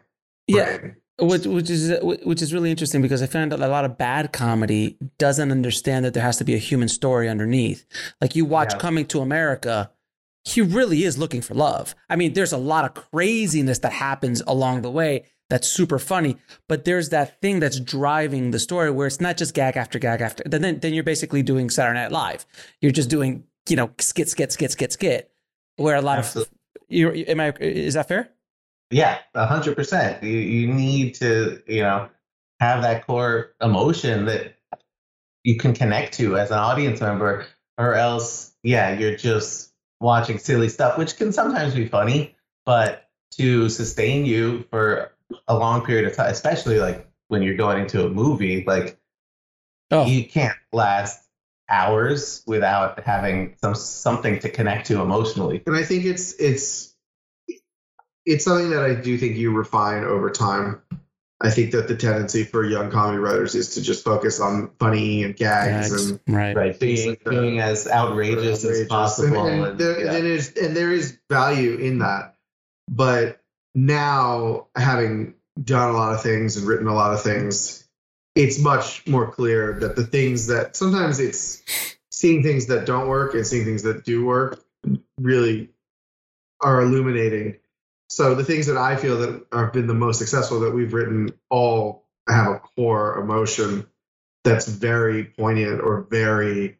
Yeah. brain. which which is which is really interesting because I found that a lot of bad comedy doesn't understand that there has to be a human story underneath. Like you watch Yeah. Coming to America, he really is looking for love. I mean, there's a lot of craziness that happens along the way that's super funny, but there's that thing that's driving the story where it's not just gag after gag after. Then then you're basically doing Saturday Night Live. You're just doing you know skit skit skit skit skit. Where a lot Absolutely. of you am I is that fair? Yeah, a hundred percent. You you need to, you know, have that core emotion that you can connect to as an audience member, or else, yeah, you're just watching silly stuff, which can sometimes be funny, but to sustain you for a long period of time, especially like when you're going into a movie, like Oh, you can't last hours without having some something to connect to emotionally. And I think it's it's it's something that I do think you refine over time. I think that the tendency for young comedy writers is to just focus on funny and gags gags, and right. Right, being like that. being as outrageous, as outrageous. possible. And, and and- there, yeah. and there's and there is value in that. But now, having done a lot of things and written a lot of things, it's much more clear that the things that sometimes it's seeing things that don't work and seeing things that do work really are illuminating. So the things that I feel that have been the most successful that we've written all have a core emotion that's very poignant or very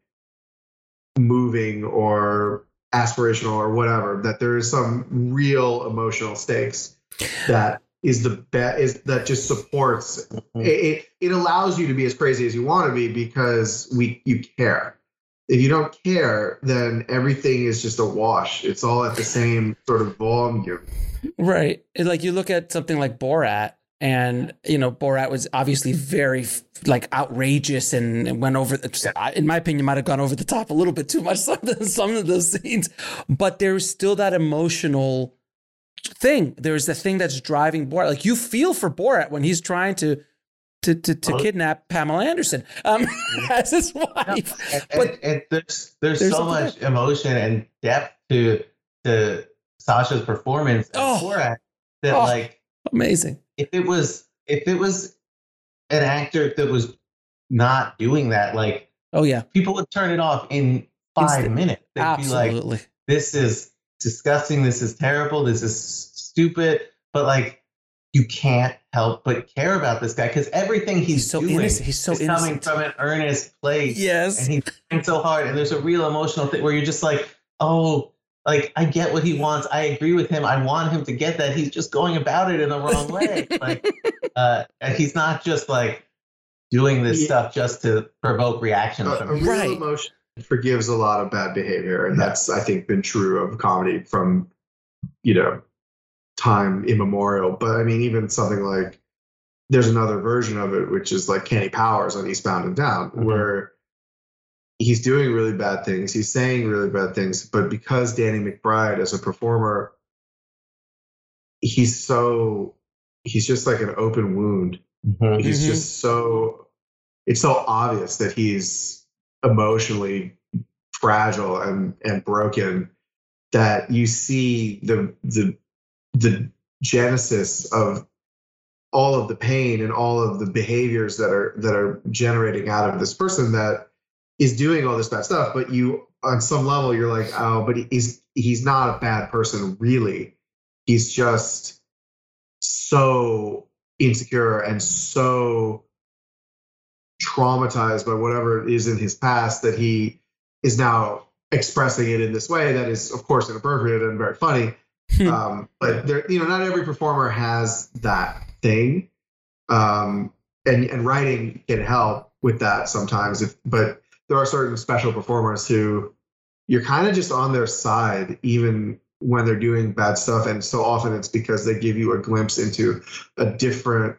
moving or aspirational or whatever that there is some real emotional stakes that is the bet is that just supports mm-hmm. it, it it allows you to be as crazy as you want to be because we you care if you don't care then everything is just a wash it's all at the same sort of volume Right. Like you look at something like Borat, and you know Borat was obviously very like outrageous and, and went over. The, in my opinion, might have gone over the top a little bit too much some of the, some of those scenes, but there's still that emotional thing. There's the thing that's driving Borat. Like you feel for Borat when he's trying to. To, to, to kidnap Pamela Anderson um, as his wife, And- but and, and there's there's, there's so much emotion and depth to to Sacha's performance Oh. Borat that Oh. like amazing. if it was if it was an actor that was not doing that, like Oh yeah, people would turn it off in five Instant- minutes. They'd be like, absolutely. this is disgusting, this is terrible, this is stupid, but like you can't help but care about this guy because everything he's, He's so doing innocent. He's so is coming innocent. from an earnest place. Yes. And he's trying so hard, and there's a real emotional thing where you're just like, oh, like I get what he wants. I agree with him. I want him to get that. He's just going about it in the wrong way. like, uh, he's not just like doing this Yeah. stuff just to provoke reaction a, from a real Right. emotion forgives a lot of bad behavior and that's i think been true of comedy from you know time immemorial but i mean even something like there's another version of it, which is like Kenny Powers on Eastbound and Down, Mhm. where he's doing really bad things, he's saying really bad things, but because Danny McBride as a performer, he's so he's just like an open wound. Mhm. He's just so it's so obvious that he's emotionally fragile and and broken that you see the the the genesis of all of the pain and all of the behaviors that are that are generating out of this person that is doing all this bad stuff. But you on some level you're like oh but he's he's not a bad person really. He's just so insecure and so traumatized by whatever is in his past that he is now expressing it in this way that is of course inappropriate and very funny. Um, but there you know not every performer has that thing. Um, and and writing can help with that sometimes if but there are certain special performers who you're kind of just on their side even when they're doing bad stuff and so often it's because they give you a glimpse into a different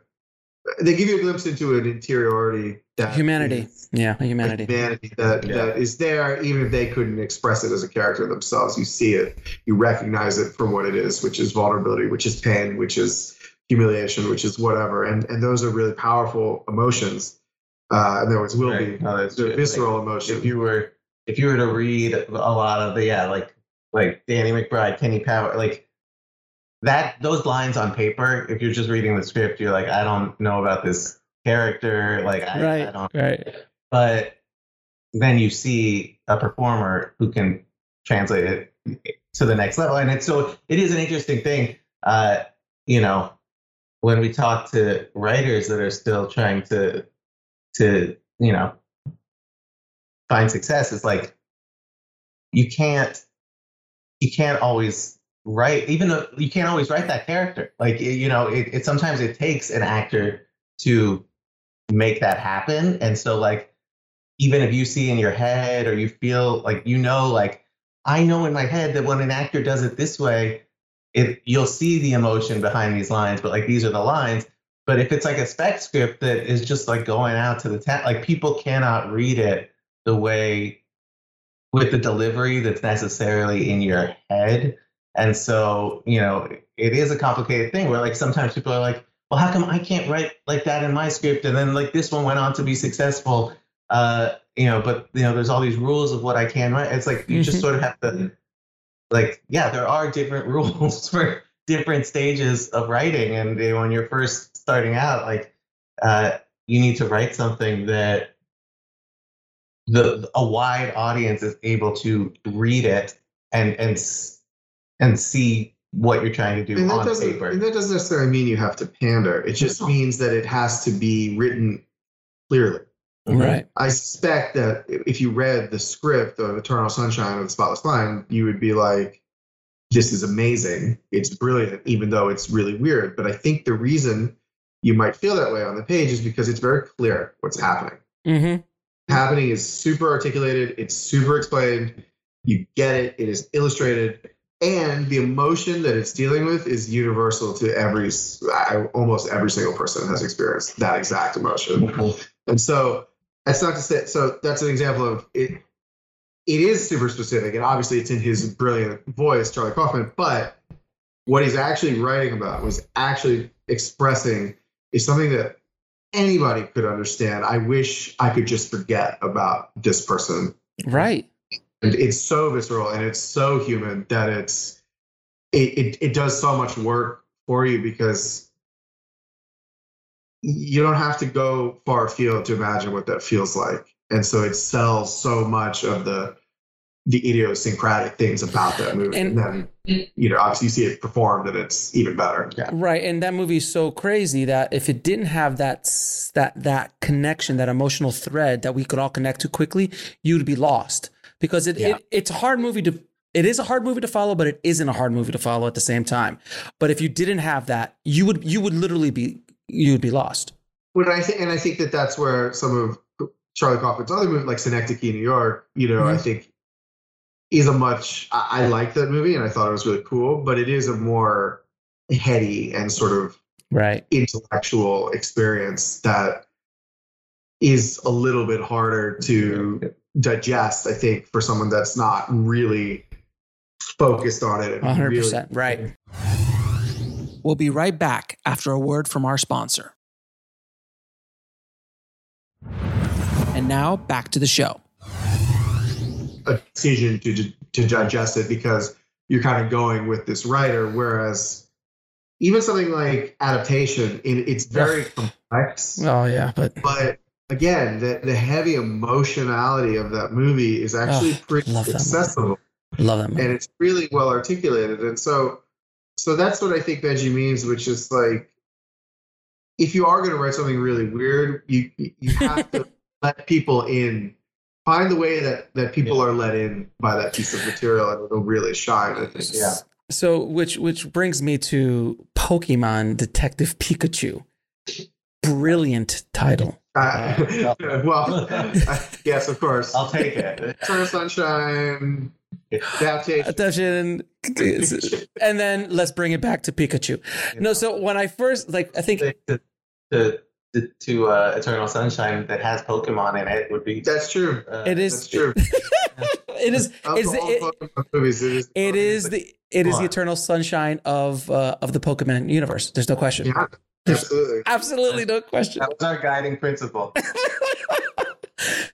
they give you a glimpse into an interiority that Humanity. is- Yeah, humanity. humanity that, Yeah. that is there even if they couldn't express it as a character themselves you see it you recognize it for what it is which is vulnerability which is pain which is humiliation which is whatever and and those are really powerful emotions uh and there always will Right. be No, that's they're visceral Like, emotions if you were if you were to read a lot of the yeah like like Danny McBride, Kenny Power, like that those lines on paper. If you're just reading the script, you're like, I don't know about this character. Like I, I Right, don't. right. But then you see a performer who can translate it to the next level, and it's so it is an interesting thing. Uh, you know, when we talk to writers that are still trying to to you know find success it's like you can't you can't always write even though you can't always write that character like you know it, it sometimes it takes an actor to make that happen. And so like even if you see in your head or you feel like you know like i know in my head that when an actor does it this way it you'll see the emotion behind these lines but like these are the lines. But if it's like a spec script that is just like going out to the town like people cannot read it the way with the delivery that's necessarily in your head. And so you know it is a complicated thing where like sometimes people are like well how come i can't write like that in my script? And then like this one went on to be successful uh you know but you know there's all these rules of what i can write. It's like you just Mhm. sort of have to like yeah there are different rules for different stages of writing. And you know, when you're first starting out like uh you need to write something that the a wide audience is able to read it and and and see what you're trying to do and that on doesn't paper and that doesn't necessarily mean you have to pander it just means that it has to be written clearly Mhm. Right. I suspect that if you read the script of Eternal Sunshine of the Spotless Mind, you would be like, this is amazing. It's brilliant, even though it's really weird. But I think the reason you might feel that way on the page is because it's very clear what's happening. Mm-hmm. Happening is super articulated, it's super explained. You get it, it is illustrated. And the emotion that it's dealing with is universal to every, almost every single person has experienced that exact emotion. Mhm. And so that's not to say so that's an example of it it is super specific and obviously it's in his brilliant voice, Charlie Kaufman, but what he's actually writing about was actually expressing is something that anybody could understand. I wish I could just forget about this person. Right. And it's so visceral and it's so human that it's it, it, it does so much work for you because you don't have to go far afield to imagine what that feels like. And so it sells so much of the the idiosyncratic things about that movie. And- And, then you know, obviously you see it performed and it's even better. Yeah. Right, and that movie is so crazy that if it didn't have that that that connection, that emotional thread that we could all connect to quickly, you'd be lost because it, Yeah. it it's a hard movie to it is a hard movie to follow, but it isn't a hard movie to follow at the same time. But if you didn't have that, you would you would literally be you would be lost. But I think, and I think that that's where some of Charlie Kaufman's other movies, like Synecdoche, New York, you know, I Mhm. think is a much. I, I like that movie, and I thought it was really cool. But it is a more heady and sort of right intellectual experience that is a little bit harder to digest, I think, for someone that's not really focused on it. 100% really- right We'll be right back after a word from our sponsor. And now back to the show. a decision to to digest it because you're kind of going with this writer. Whereas even something like adaptation, it, it's very complex. oh yeah but But again, the, the heavy emotionality of that movie is actually Oh, pretty love accessible, love that movie. and it's really well articulated. And so, so that's what I think Benji means, which is like, if you are going to write something really weird, you you have to let people in. Find the way that that people are let in by that piece of material, and it'll really shine. I think. Yeah. So, which which brings me to Pokemon Detective Pikachu. Brilliant title. Uh, well, yes, of course. I'll take it. Eternal Sunshine, adaptation. Attention. And then let's bring it back to Pikachu. No, so when I first like, I think to, to, to, to uh, Eternal Sunshine that has Pokemon in it would be. That's true. uh, it That's true. It is. Of It's, all it, movies, it is. it is the. It is the Come on. eternal sunshine of uh, of the Pokemon universe. There's no question. Yeah, absolutely. Absolutely no question. That was our guiding principle.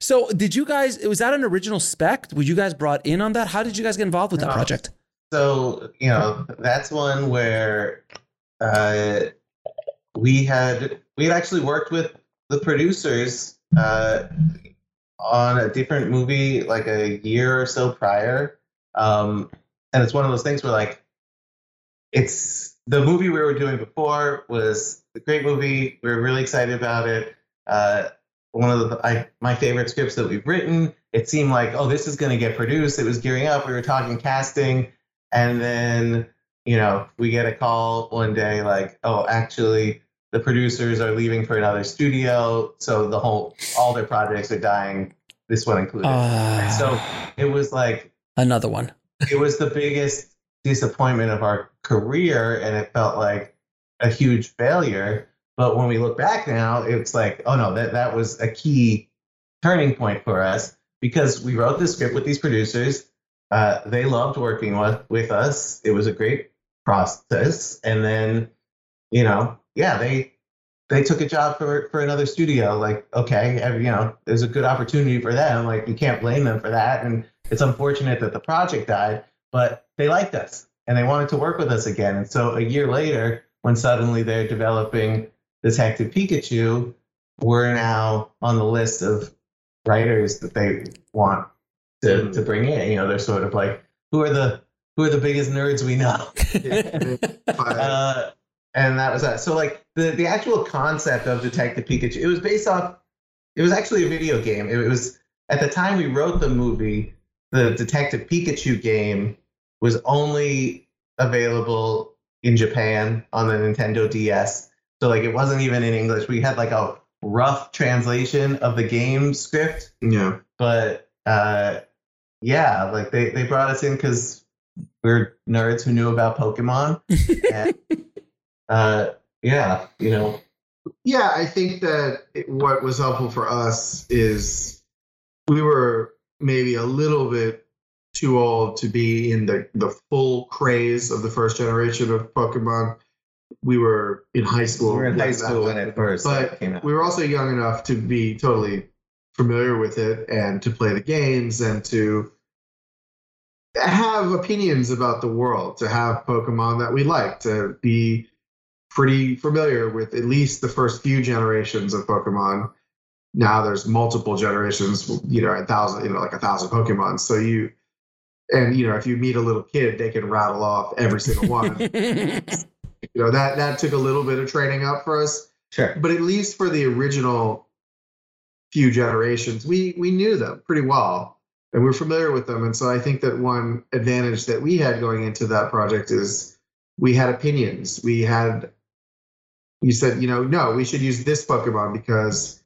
So, did you guys? Was that an original spec? Were you guys brought in on that? How did you guys get involved with that No. project? So you know that's one where uh, we had we had actually worked with the producers uh, on a different movie like a year or so prior, um, and it's one of those things where like it's the movie we were doing before was a great movie. We're really excited about it. Uh, one of the I, my favorite scripts that we've written. It seemed like oh this is going to get produced. It was gearing up. We were talking casting. And then, you know, we get a call one day like, oh, actually, the producers are leaving for another studio. So the whole, all their projects are dying, this one included. Uh, so it was like, another one. it was the biggest disappointment of our career. And it felt like a huge failure. But when we look back now, it's like, oh no, that, that was a key turning point for us because we wrote this script with these producers. Uh, they loved working with, with us. It was a great process. And then, you know, yeah, they they took a job for for another studio. Like, okay, every- you know, there's a good opportunity for them. Like, you can't blame them for that. And it's unfortunate that the project died, but they liked us and they wanted to work with us again. And so a year later, when suddenly they're developing Detective Pikachu, we're now on the list of writers that they want to, to bring in. You know, they're sort of like, who are the who are the biggest nerds we know? uh, and that was that. So like the the actual concept of Detective Pikachu, it was based off. It was actually a video game. It was at the time we wrote the movie. The Detective Pikachu game was only available in Japan on the Nintendo DS. So like it wasn't even in English. We had like a rough translation of the game script yeah. but uh, yeah, like they, they brought us in because we're nerds who knew about Pokemon. and, uh, yeah, you know, Yeah, I think that it- what was helpful for us is we were maybe a little bit too old to be in the, the full craze of the first generation of Pokemon. We were in high school. we were in high school when it first But came out. we were also young enough to be totally familiar with it and to play the games and to have opinions about the world, to have Pokemon that we like, to be pretty familiar with at least the first few generations of Pokemon. Now there's multiple generations, you know, a thousand, you know, like a thousand Pokemon. So you, and you know, if you meet a little kid, they can rattle off every single one. you know, that that took a little bit of training up for us Sure. but at least for the original few generations, we we knew them pretty well and we we're familiar with them. And so I think that one advantage that we had going into that project is we had opinions. We had you said, you know, no, we should use this Pokemon because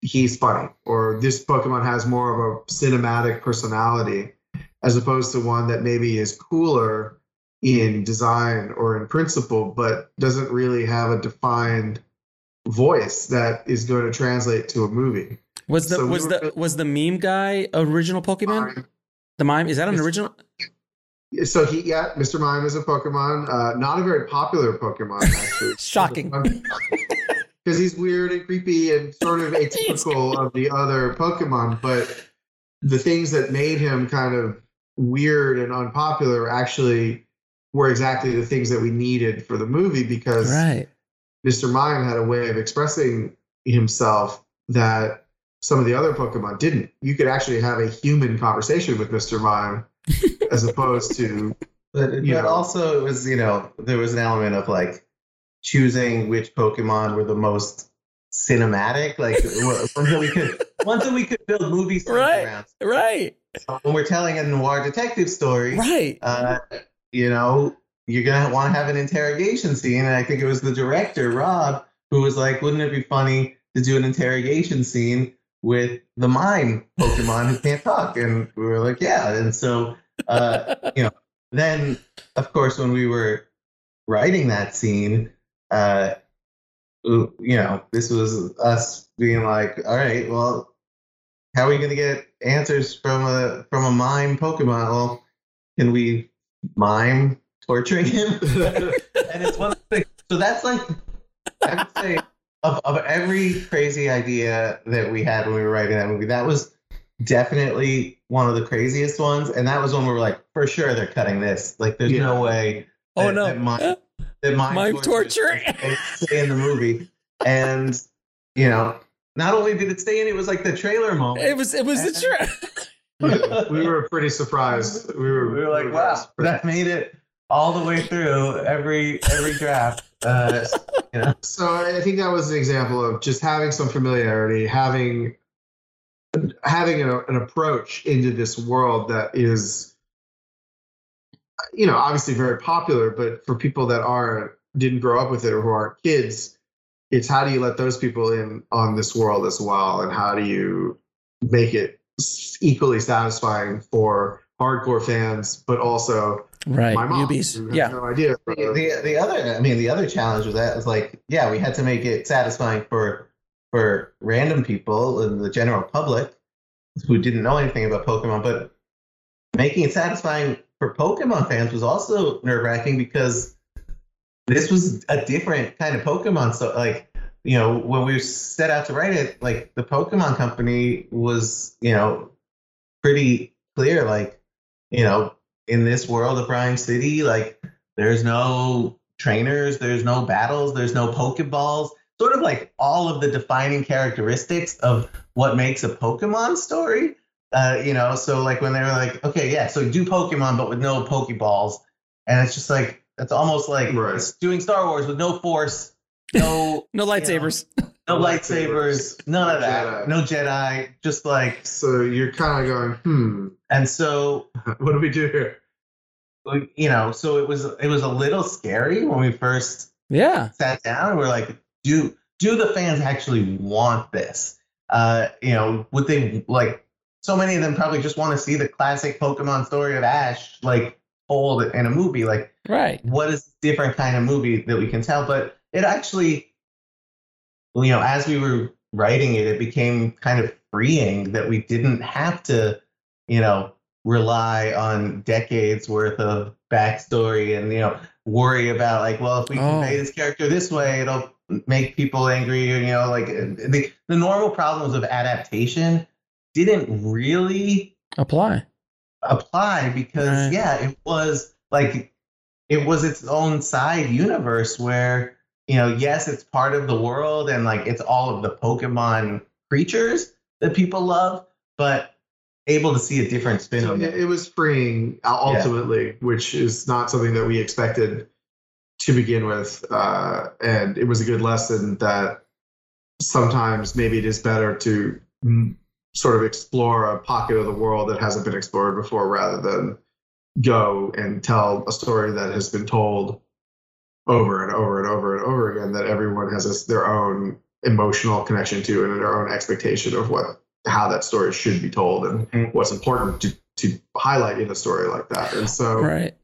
he's funny, or this Pokemon has more of a cinematic personality, as opposed to one that maybe is cooler in design or in principle, but doesn't really have a defined voice that is going to translate to a movie. Was the So we was were- the was the meme guy original Pokemon? The mime is that an Mr. original? So he, yeah, Mr. Mime is a Pokemon. Uh, not a very popular Pokemon, actually. Shocking. Because he's weird and creepy and sort of atypical of the other Pokemon, but the things that made him kind of weird and unpopular actually were exactly the things that we needed for the movie because Right. Mr. Mime had a way of expressing himself that some of the other Pokemon didn't. You could actually have a human conversation with Mr. Mime as opposed to But, but also it was you know there was an element of like choosing which Pokemon were the most cinematic, like ones that we could ones that we could build movies scenes Right. around. Right. When we're telling a noir detective story, Right. uh, you know, you're gonna want to have an interrogation scene, and I think it was the director Rob who was like, "Wouldn't it be funny to do an interrogation scene with the mime Pokemon who can't talk?" And we were like, "Yeah." And so, uh, you know, then of course when we were writing that scene, uh, you know, this was us being like, "All right, well." How are we going to get answers from a from a mime Pokemon? Well, can we mime torturing him. and it's one thing. So that's like, I would say, of, of every crazy idea that we had when we were writing that movie, that was definitely one of the craziest ones. And that was when we were like, for sure they're cutting this. Like, there's Yeah. no way. Oh no. That mime, that mime, Mime torture. is- stay in the movie. And, you know, not only did it stay in, it was like the trailer moment. It was it was the truth. we were pretty surprised. We were, we were like, wow, that made it all the way through every every draft. Uh, you know, So I think that was an example of just having some familiarity, having having an, an approach into this world that is, you know, obviously very popular, but for people that aren't didn't grow up with it or who aren't kids, it's how do you let those people in on this world as well, and how do you make it equally satisfying for hardcore fans, but also Right. my mom, Newbies. who has Yeah. no idea. the, the the other, I mean, the other challenge with that is like, yeah, we had to make it satisfying for for random people and the general public who didn't know anything about Pokemon, but making it satisfying for Pokemon fans was also nerve wracking because this was a different kind of Pokemon. So, like, you know, when we set out to write it, like the Pokemon company was, you know, pretty clear. Like, you know, in this world of Rhyme City, like, there's no trainers, there's no battles, there's no Pokeballs. Sort of like all of the defining characteristics of what makes a Pokemon story. Uh, you know, so like when they were like, okay, yeah, so do Pokemon but with no Pokeballs, and it's just like it's almost like Right. it's doing Star Wars with no Force, no No lightsabers. no No lightsabers, none of that, Jedi. no Jedi, just like So you're kind of going, hmm, and so what do we do here? you know, so it was it was a little scary when we first Yeah. sat down and we're like, do do the fans actually want this? Uh, you know, would they like so many of them probably just want to see the classic Pokemon story of Ash like told in a movie. Like, Right. what is different kind of movie that we can tell? But it actually, you know, as we were writing it, it became kind of freeing that we didn't have to, you know, rely on decades worth of backstory and you know worry about like, well, if we Oh. convey this character this way, it'll make people angry. You know, like the the normal problems of adaptation didn't really Apply. Apply because Right. yeah, it was like it was its own side universe where you know yes, it's part of the world and like it's all of the Pokemon creatures that people love, but able to see a different spin So on it, it. it was freeing uh, ultimately, which is not something that we expected to begin with. Uh, and it was a good lesson that sometimes maybe it is better to sort of explore a pocket of the world that hasn't been explored before rather than go and tell a story that has been told over and over and over and over again that everyone has their own emotional connection to and their own expectation of what how that story should be told and Mhm. what's important to, to highlight in a story like that. And so Right.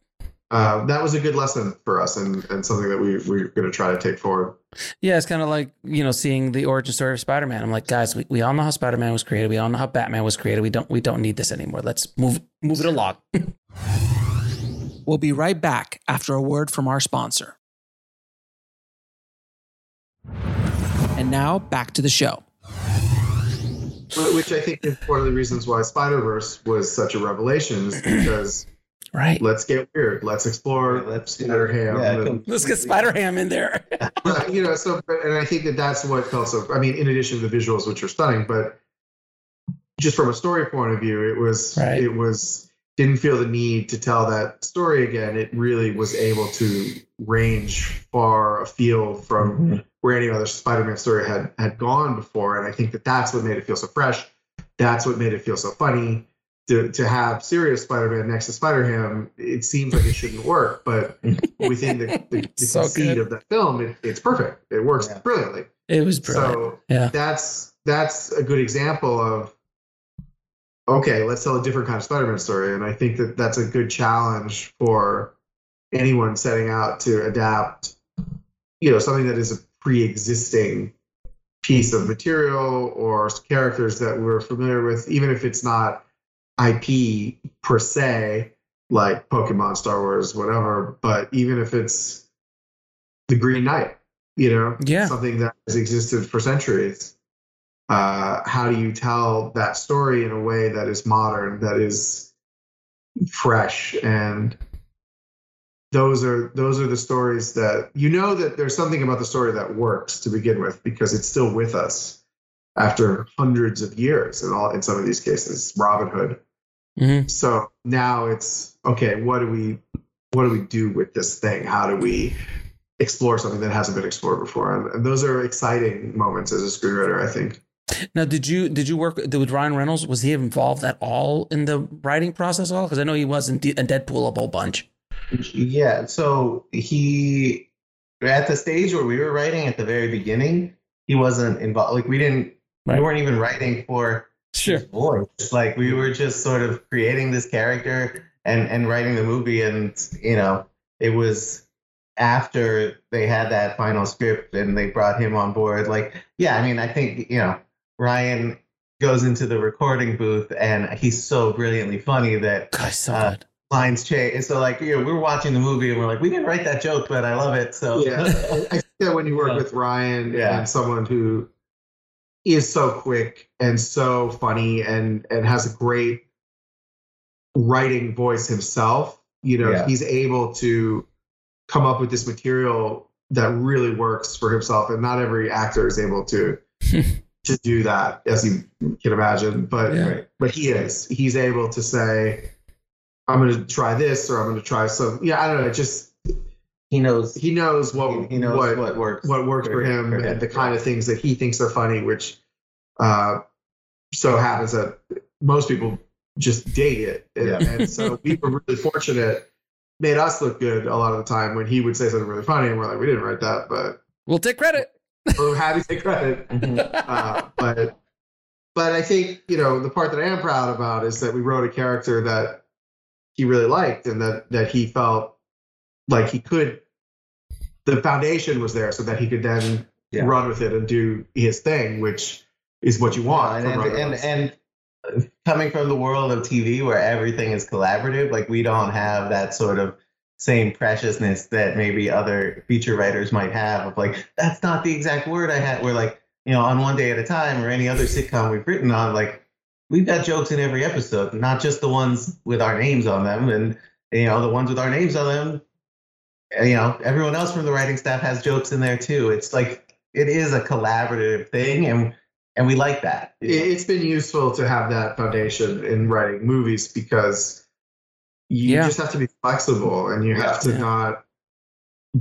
Uh, that was a good lesson for us and, and something that we, we're going to try to take forward. Yeah, it's kind of like, you know, seeing the origin story of Spider-Man. I'm like, guys, we, we all know how Spider-Man was created. We all know how Batman was created. We don't we don't need this anymore. Let's move move it along. We'll be right back after a word from our sponsor. And now back to the show. Which I think is one of the reasons why Spider Verse was such a revelation, is because right. let's get weird, let's explore, Yeah, let's Spider Ham. yeah, Let's get Spider-Ham in there. You know, so and I think that that's what felt so. I mean, in addition to the visuals, which are stunning, but just from a story point of view, it was Right. it was didn't feel the need to tell that story again. It really was able to range far afield from mm-hmm. where any other Spider-Man story had had gone before, and I think that that's what made it feel so fresh. That's what made it feel so funny. To, to have serious Spider-Man next to Spider-Ham, it seems like it shouldn't work, but within the, the, the So conceit good. of the film, it, it's perfect. It works Yeah. brilliantly. It was brilliant. So yeah. that's that's a good example of okay, let's tell a different kind of Spider-Man story, and I think that that's a good challenge for anyone setting out to adapt, you know, something that is a pre-existing piece of material or characters that we're familiar with, even if it's not IP per se, like Pokemon, Star Wars, whatever, but even if it's the Green Knight, you know, Yeah. something that has existed for centuries. Uh, how do you tell that story in a way that is modern, that is fresh, and those are those are the stories that you know that there's something about the story that works to begin with because it's still with us after hundreds of years in all in some of these cases robin hood Mhm. so now it's okay what do we what do we do with this thing how do we explore something that hasn't been explored before and, and those are exciting moments as a screenwriter i think Now, did you did you work with Ryan Reynolds? Was he involved at all in the writing process at all? Because I know he was in, D- in Deadpool a whole bunch. Yeah, so he at the stage where we were writing at the very beginning, he wasn't involved. Like we didn't, Right. we weren't even writing for Sure. his voice. Like we were just sort of creating this character and and writing the movie, and you know, it was after they had that final script and they brought him on board. Like, yeah, I mean, I think you know, Ryan goes into the recording booth and he's so brilliantly funny that God, so Uh, good. lines change. And so like, you know, we were watching the movie and we're like, we didn't write that joke, but I love it. So yeah i think that when you work Yeah. with ryan Yeah. and someone who is so quick and so funny and and has a great writing voice himself you know Yeah. he's able to come up with this material that really works for himself and not every actor is able to to do that as you can imagine but Yeah. But he is he's able to say i'm going to try this or i'm going to try some yeah i don't know it just he knows he knows what he knows what, what, works. what works for him for him, and the kind of things that he thinks are funny, which uh, so happens that most people just dig it. And, Yeah. and so we were really fortunate, made us look good a lot of the time when he would say something really funny and we're like, we didn't write that, but We'll take credit. we're happy to take credit. Mhm. Uh, but but I think, you know, the part that I am proud about is that we wrote a character that he really liked and that that he felt like he could the foundation was there so that he could then Yeah. run with it and do his thing, which is what you want. and, and, and, and coming from the world of TV where everything is collaborative, like we don't have that sort of same preciousness that maybe other feature writers might have of like, that's not the exact word I had. We're like, you know, on one day at a time or any other sitcom we've written on, like we've got jokes in every episode, not just the ones with our names on them. And, you know, the ones with our names on them, you know, everyone else from the writing staff has jokes in there too. It's like, it is a collaborative thing. And, and we like that. it, it's been useful to have that foundation in writing movies because you Yeah. just have to be flexible and you have to Yeah. not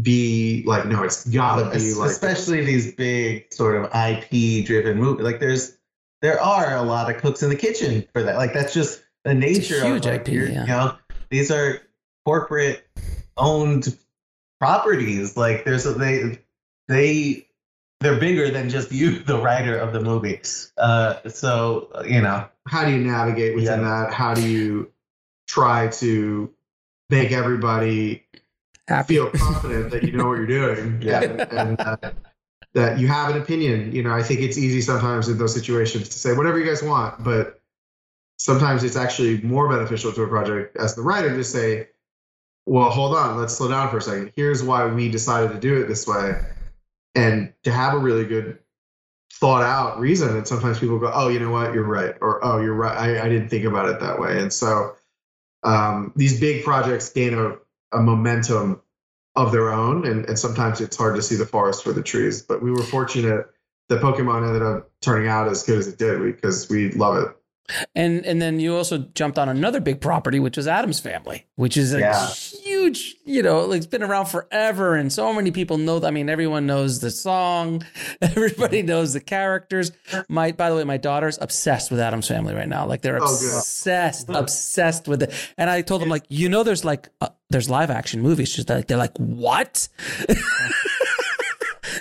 be like, no, it's gotta be Es- like especially these big sort of IP driven movies. Like there's there are a lot of cooks in the kitchen for that. Like that's just the nature huge of like, IP, you're- yeah. You know, these are corporate owned properties. Like there's a, they they they're bigger than just you, the writer of the movie. Uh, so you know, how do you navigate within Yeah. that? How do you try to make everybody Happy. feel confident that you know what you're doing. Yeah. And, and uh, that you have an opinion. You know, I think it's easy sometimes in those situations to say whatever you guys want, but sometimes it's actually more beneficial to a project as the writer to say, well, hold on, let's slow down for a second. Here's why we decided to do it this way. And to have a really good thought out reason. And sometimes people go, oh, you know what, you're right. Or, oh, you're right. I, I didn't think about it that way. And so um, these big projects gain a, a momentum of their own. And, and sometimes it's hard to see the forest for the trees. But we were fortunate that Pokemon ended up turning out as good as it did because we love it. And and then you also jumped on another big property, which was Addams Family, which is a Yeah. huge, you know, like it's been around forever, and so many people know. That. I mean, everyone knows the song, everybody knows the characters. My, by the way, my daughter's obsessed with Addams Family right now. Like they're Oh, obsessed, obsessed with it. And I told them, like, you know, there's like uh, there's live action movies. She's like, they're like, what?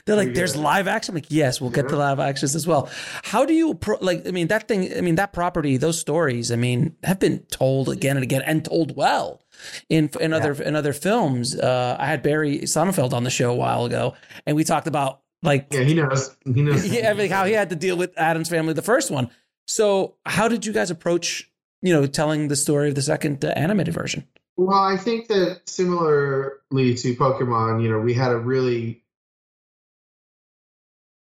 They're like, there's live action. I'm like, yes, we'll get the live actions as well. How do you pro- like? I mean, that thing. I mean, that property, those stories. I mean, have been told again and again, and told well in in other in other films. Uh, I had Barry Sonnenfeld on the show a while ago, and we talked about like Yeah, he knows. He knows. yeah, I mean, how he had to deal with Addams family, the first one. So, how did you guys approach, you know, telling the story of the second uh, animated version? Well, I think that similarly to Pokemon, you know, we had a really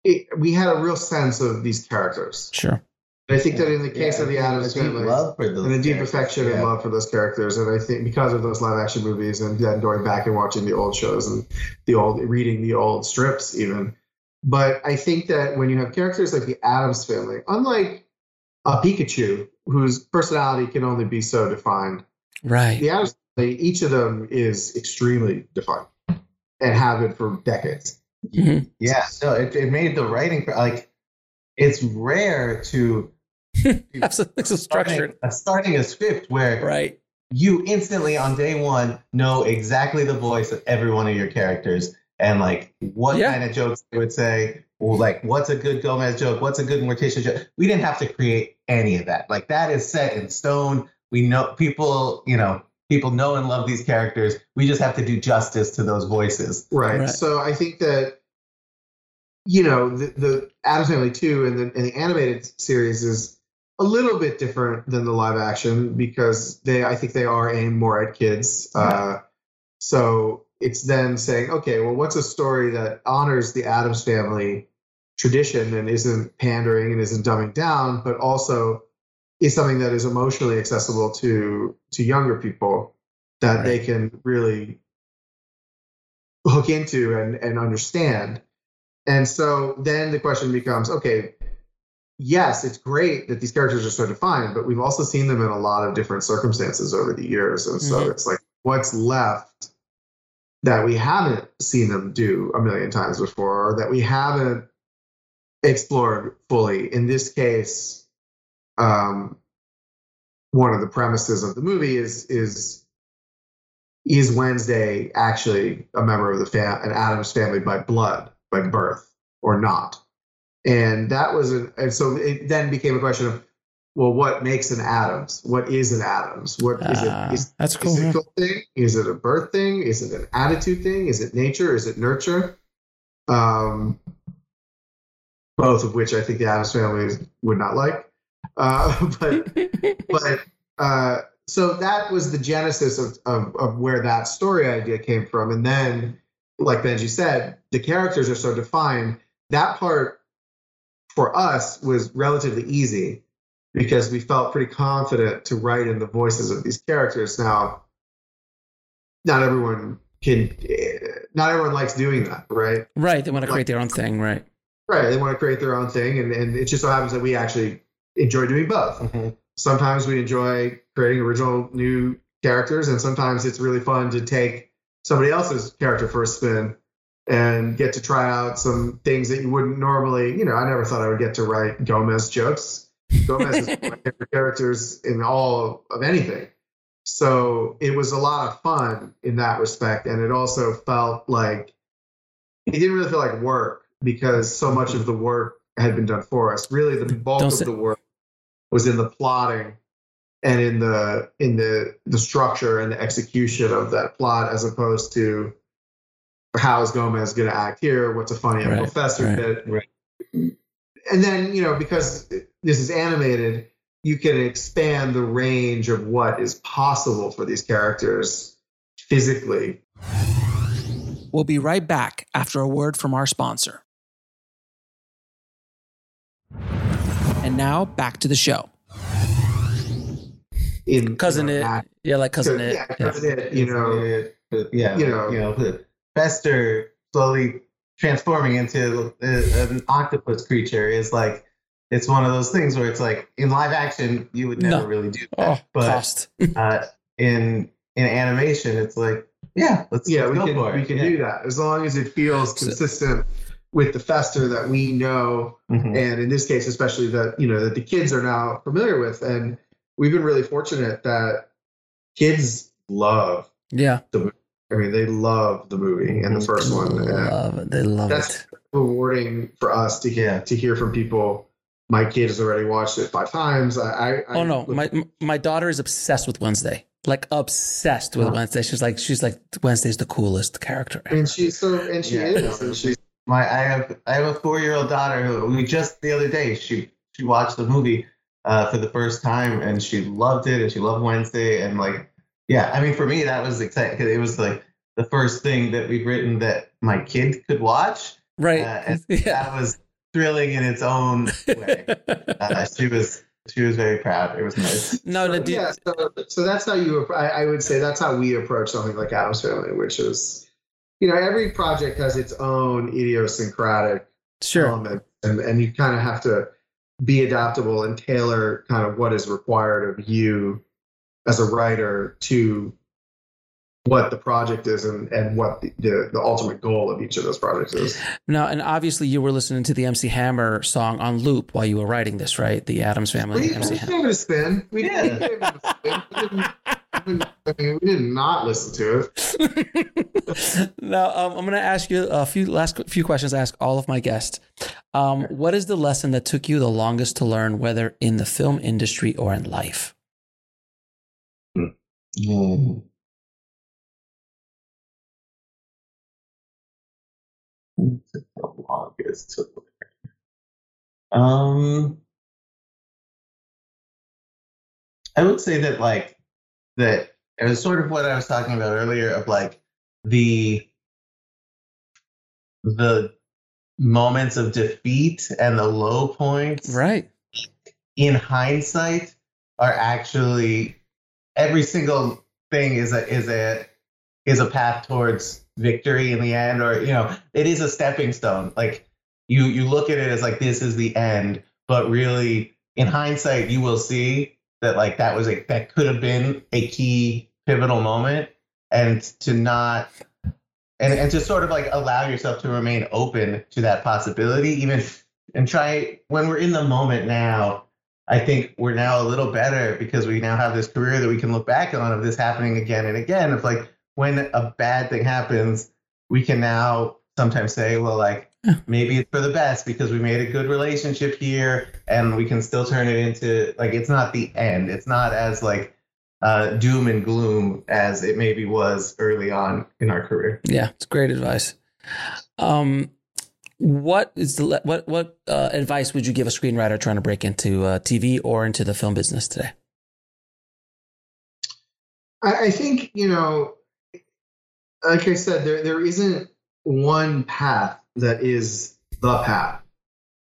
it, we had a real sense of these characters. Sure. I think that in the case Yeah, of the Addams a deep family, love for those and a deep characters. affection and love for those characters, and I think because of those live action movies, and then going back and watching the old shows and the old reading the old strips, even. But I think that when you have characters like the Addams family, unlike a Pikachu, whose personality can only be so defined, Right. the Addams family, each of them is extremely defined and have been for decades. Mhm. Yeah, no, it, it made the writing like it's rare to Absolutely. So structured. starting, starting a script where Right. you instantly on day one know exactly the voice of every one of your characters and like what Yeah. kind of jokes they would say or like what's a good Gomez joke, what's a good Morticia joke. We didn't have to create any of that. Like that is set in stone. We know people, you know, people know and love these characters. We just have to do justice to those voices. Right. Right. So I think that you know the, the Addams Family two and the and the animated series is a little bit different than the live action because they I think they are aimed more at kids. Uh, so it's then saying, okay, well, what's a story that honors the Addams Family tradition and isn't pandering and isn't dumbing down, but also is something that is emotionally accessible to to younger people that they can really hook into and, and understand. And so then the question becomes okay, yes, it's great that these characters are so defined, but we've also seen them in a lot of different circumstances over the years. And so Mhm. it's like, what's left that we haven't seen them do a million times before, or that we haven't explored fully? In this case, um, one of the premises of the movie is is is Wednesday actually a member of the fam- an Addams family by blood, by birth, or not? And that was an, and so it then became a question of, well, what makes an Addams? What is an Addams? What is Ah, it? Is, that's is cool. it a thing? Is it a birth thing? Is it an attitude thing? Is it nature? Is it nurture? Um, both of which I think the Addams family would not like. Uh, but but uh, so that was the genesis of, of of where that story idea came from, and then, like Benji said, the characters are so defined. That part for us was relatively easy because we felt pretty confident to write in the voices of these characters. Now, not everyone can, eh, not everyone likes doing that, right? Right. They want to create their own thing. Right. Right. They want to create their own thing, and, and it just so happens that we actually enjoy doing both. Mm-hmm. Sometimes we enjoy creating original new characters, and sometimes it's really fun to take somebody else's character for a spin and get to try out some things that you wouldn't normally. You know, I never thought I would get to write Gomez jokes. Gomez is one of my favorite characters in all of anything. So it was a lot of fun in that respect, and it also felt like it didn't really feel like work because so much of the work had been done for us. Really, the bulk Don't of say- the work was in the plotting and in the in the the structure and the execution of that plot as opposed to how is Gomez going to act here? What's a funny Right, professor right. bit? Right. And then you know because this is animated, you can expand the range of what is possible for these characters physically. We'll be right back after a word from our sponsor. And now back to the show. In Cousin you know, it. that- Yeah, like cousin it. yeah, Yeah. cousin it. You know, yeah, you you know. know, you know, Fester slowly transforming into a, an octopus creature is like it's one of those things where it's like in live action you would never No. really do Oh, that, but uh, in in animation it's like yeah, let's yeah, let's we go can for it. we can yeah. do that as long as it feels So- consistent with the fester that we know Mhm. and in this case especially that you know that the kids are now familiar with and we've been really fortunate that kids love Yeah. i mean they love the movie and the first one Love it. They love that's it. rewarding for us to Yeah. to hear from people my kid has already watched it five times i, I I- Oh no, my my daughter is obsessed with Wednesday. Like obsessed with. Wednesday. She's like she's like Wednesday's the coolest character. ever. and she's so and she Yeah, is and she's My I have I have a four year old daughter who we just the other day she she watched the movie uh, for the first time and she loved it and she loved Wednesday and like yeah I mean for me that was exciting because it was like the first thing that we've written that my kid could watch Right. uh, and yeah. that was thrilling in its own way. Uh, she was she was very proud. It was nice. no, no, dude, yeah, so, so that's how you. I, I would say that's how we approach something like Addams Family, which is, you know, every project has its own idiosyncratic sure. element, and and you kind of have to be adaptable and tailor kind of what is required of you as a writer to what the project is and, and what the, the, the ultimate goal of each of those projects is. Now, and obviously you were listening to the MC Hammer song on loop while you were writing this, right? The Addams Family, We, we MC gave it a spin. We, Yeah. we gave it a spin. We didn't, I mean, we did not listen to it. now, um, I'm going to ask you a few last few questions. I ask all of my guests. Um, what is the lesson that took you the longest to learn, whether in the film industry or in life? Hmm. The longest to learn? Um, I would say that like that it was sort of what I was talking about earlier of like the the moments of defeat and the low points Right. in hindsight are actually every single thing is a is a is a path towards victory in the end or you know it is a stepping stone like you you look at it as like this is the end but really in hindsight you will see that like that was a that could have been a key pivotal moment and to not and, and to sort of like allow yourself to remain open to that possibility even and try when we're in the moment now i think we're now a little better because we now have this career that we can look back on of this happening again and again of like when a bad thing happens we can now sometimes say well like maybe it's for the best because we made a good relationship here and we can still turn it into like it's not the end it's not as like uh, doom and gloom as it maybe was early on in our career Yeah, it's great advice. Um, what is the what what uh, advice would you give a screenwriter trying to break into uh, TV or into the film business today? I, I think you know, like I said, there there isn't one path that is the path.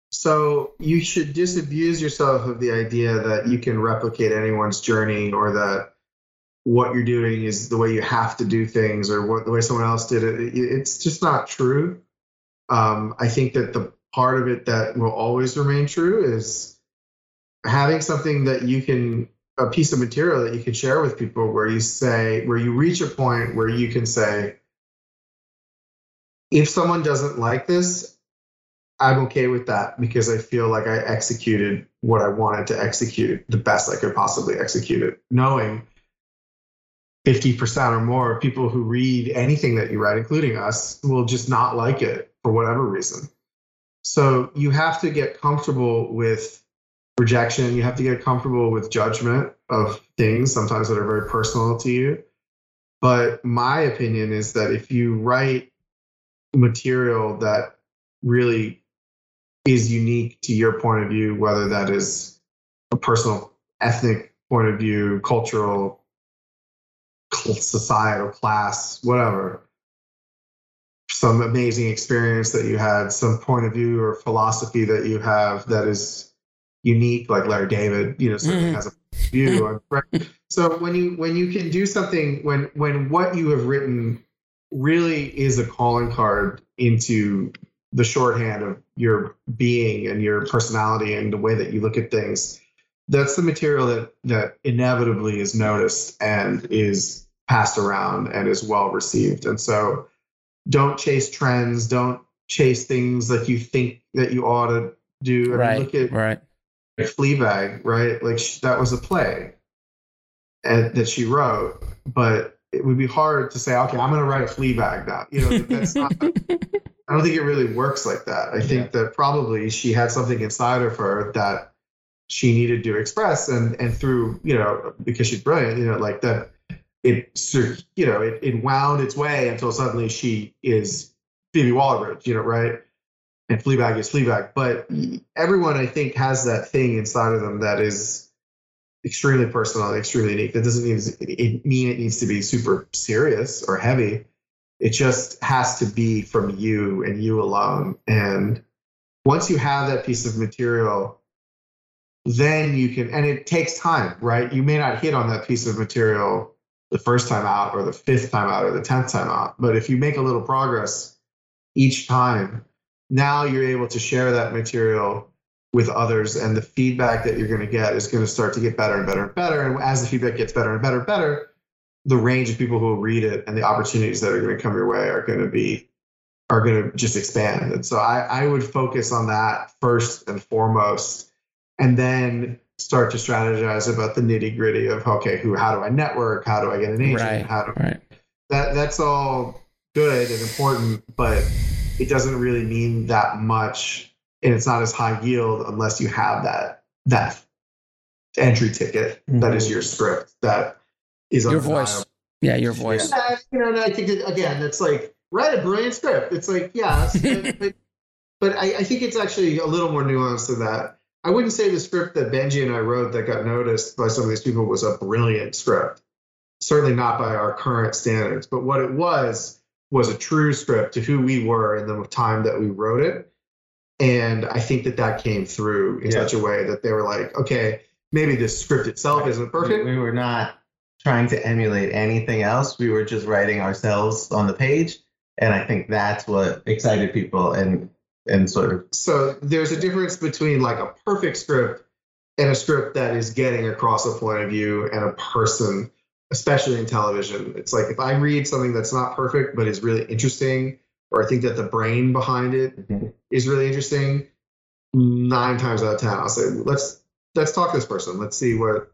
So you should disabuse yourself of the idea that you can replicate anyone's journey or that what you're doing is the way you have to do things or what the way someone else did it. It- It's just not true. Um, I think that the part of it that will always remain true is having something that you can a piece of material that you can share with people where you say where you reach a point where you can say if someone doesn't like this i'm okay with that because i feel like i executed what i wanted to execute the best i could possibly execute it knowing 50% or more of people who read anything that you write including us will just not like it for whatever reason so you have to get comfortable with rejection. You have to get comfortable with judgment of things sometimes that are very personal to you. But my opinion is that if you write material that really is unique to your point of view, whether that is a personal, ethnic point of view, cultural, societal, class, whatever, some amazing experience that you had, some point of view or philosophy that you have that is unique, like Larry David, you know, certainly mm-hmm. has a view. so when you when you can do something when when what you have written really is a calling card into the shorthand of your being and your personality and the way that you look at things. That's the material that that inevitably is noticed and is passed around and is well received. And so don't chase trends. Don't chase things that you think that you ought to do. I right mean, look at right. Fleabag, right? Like she, that was a play and, that she wrote, but it would be hard to say, okay, I'm going to write a Fleabag now. You know, that's not. I don't think it really works like that. I think yeah. that probably she had something inside of her that she needed to express, and and through you know because she's brilliant, you know, like that it you know it, it wound its way until suddenly she is Phoebe Waller-Bridge, you know, right? and Fleabag is Fleabag. But mm. everyone, I think, has that thing inside of them that is extremely personal, extremely unique. That doesn't mean it mean it needs to be super serious or heavy. It just has to be from you and you alone. And once you have that piece of material, then you can, and it takes time, right? You may not hit on that piece of material the first time out or the fifth time out or the tenth time out. But if you make a little progress each time, now you're able to share that material with others and the feedback that you're going to get is going to start to get better and better and better and as the feedback gets better and better and better the range of people who will read it and the opportunities that are going to come your way are going to be are going to just expand. And so I, I would focus on that first and foremost and then start to strategize about the nitty gritty of okay who how do i network? How do i get an agent? Right, how do right. that that's all good and important but it doesn't really mean that much and it's not as high yield unless you have that that entry ticket mm-hmm. that is your script that is your voice. Yeah your voice. Yeah, you know i think again it's like write a brilliant script. It's like yes but, but, but I, I, think it's actually a little more nuanced than that. I wouldn't say the script that benji and i wrote that got noticed by some of these people was a brilliant script. Certainly not by our current standards but what it was was a true script to who we were in the time that we wrote it. And I think that that came through in such a way that they were like, okay, maybe the script itself isn't perfect. We were not trying to emulate anything else. We were just writing ourselves on the page. And I think that's what excited people and and sort of so there's a difference between like a perfect script and a script that is getting across a point of view and a person especially in television. It's like if I read something that's not perfect but is really interesting, or I think that the brain behind it mm-hmm. is really interesting, nine times out of ten I'll say let's let's talk to this person. Let's see what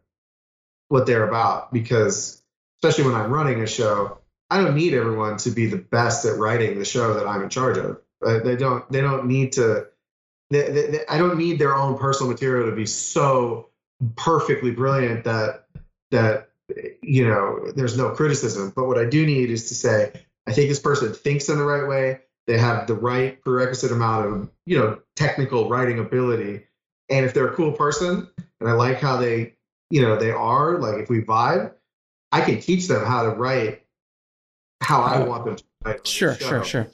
what they're about because especially when I'm running a show, I don't need everyone to be the best at writing the show that I'm in charge of. Right? They don't they don't need to. They, they, they, I don't need their own personal material to be so perfectly brilliant that that you know, there's no criticism. But what I do need is to say, I think this person thinks in the right way. They have the right prerequisite amount of, you know, technical writing ability. And if they're a cool person and I like how they, you know, they are, like if we vibe, I can teach them how to write how I want them to write. Sure, sure, sure.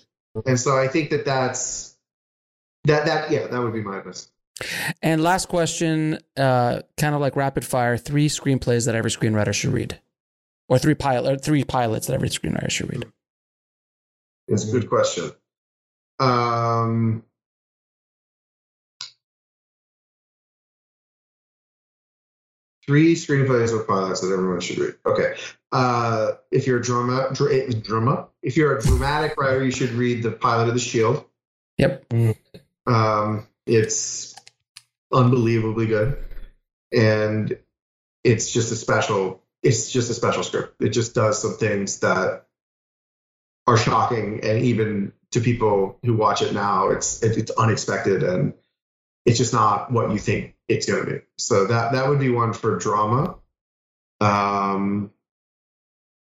And so I think that that's that that yeah, that would be my advice. And last question, uh, kind of like rapid fire: three screenplays that every screenwriter should read, or three pilot, or three pilots that every screenwriter should read. It's a good question. Um, three screenplays or pilots that everyone should read. Okay. Uh, if you're a drama, dr- drama, if you're a dramatic writer, you should read the pilot of The Shield. Yep. Um, it's unbelievably good, and it's just a special. It's just a special script. It just does some things that are shocking, and even to people who watch it now, it's it, it's unexpected and it's just not what you think it's going to be. So that that would be one for drama. Um,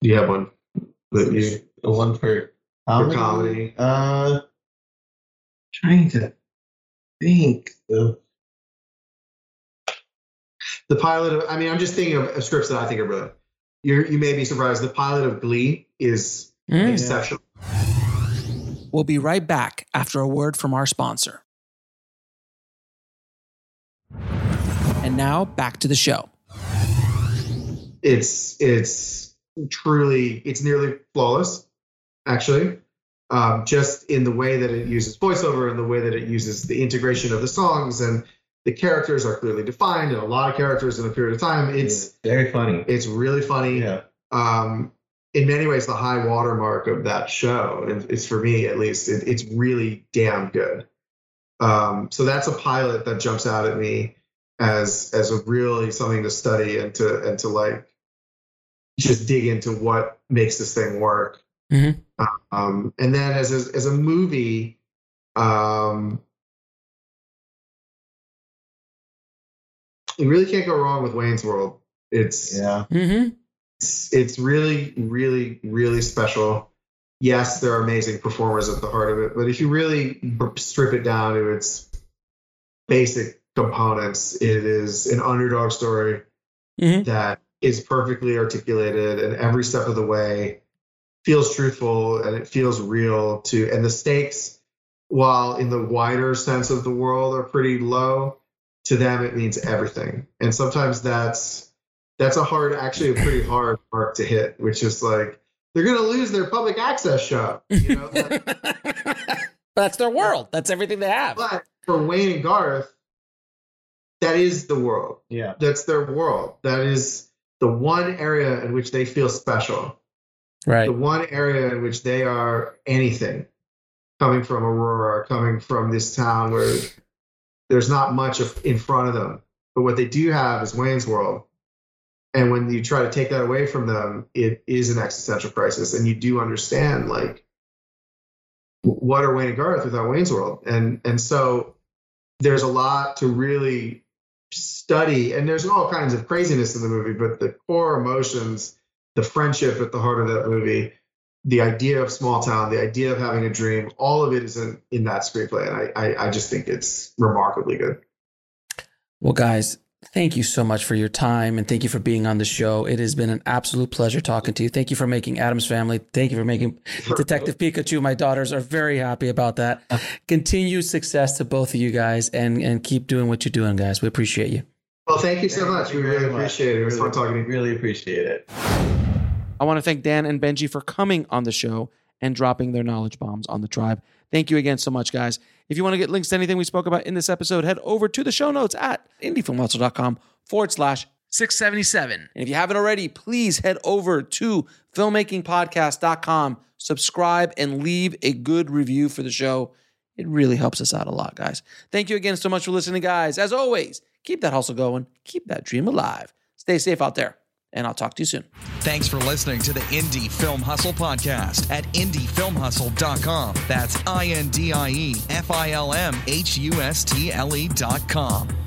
do you have one that you The one for comedy. comedy. Uh, trying to think. Of, the pilot of? I mean, I'm just thinking of, of scripts that I think are brilliant. You you may be surprised. The pilot of Glee is Mm. exceptional. We'll be right back after a word from our sponsor. And now back to the show. it's it's truly it's nearly flawless actually um, just in the way that it uses voiceover and the way that it uses the integration of the songs and the characters are clearly defined and a lot of characters in a period of time it's very funny. it's really funny Yeah. um, in many ways the high watermark of that show and it's for me at least it, it's really damn good um, so that's a pilot that jumps out at me as as a really something to study and to and to like just dig into what makes this thing work Mhm. um, and then as a, as a movie um, you really can't go wrong with Wayne's World it's Yeah. Mm-hmm. It's, it's really, really, really special. Yes, there are amazing performers at the heart of it, but if you really strip it down to its basic components, it is an underdog story Mhm. that is perfectly articulated and every step of the way feels truthful and it feels real to and the stakes while in the wider sense of the world are pretty low to them it means everything and sometimes that's that's a hard actually a pretty hard mark to hit which is like they're going to lose their public access show you know that- That's their world. That's everything they have. but for wayne and garth that is the world Yeah. that's their world that is the one area in which they feel special Right. the one area in which they are anything coming from aurora coming from this town where there's not much of, in front of them but what they do have is wayne's world and when you try to take that away from them it is an existential crisis. And you do understand like what are wayne and garth without wayne's world? And and so there's a lot to really study. And there's all kinds of craziness in the movie but the core emotions the friendship at the heart of that movie the idea of small town the idea of having a dream all of it is in, in that screenplay. And I, I i just think it's remarkably good. Well, guys, thank you so much for your time and thank you for being on the show. It has been an absolute pleasure talking to you. Thank you for making Addams Family. Thank you for making Detective Pikachu. My daughters are very happy about that. Uh-huh. Continued success to both of you guys and, and keep doing what you're doing, guys. We appreciate you. well thank you so much we really appreciate it it was fun talking to you Really appreciate it. I want to thank Dan and Benji for coming on the show and dropping their knowledge bombs on the tribe. Thank you again so much, guys. If you want to get links to anything we spoke about in this episode, head over to the show notes at indiefilmhustle.com forward slash 677. And if you haven't already, please head over to filmmakingpodcast.com, subscribe, and leave a good review for the show. It really helps us out a lot, guys. Thank you again so much for listening, guys. As always, keep that hustle going, keep that dream alive. Stay safe out there, and I'll talk to you soon. Thanks for listening to the Indie Film Hustle podcast at indiefilmhustle.com. That's I N D I E F I L M H U S T L E.com.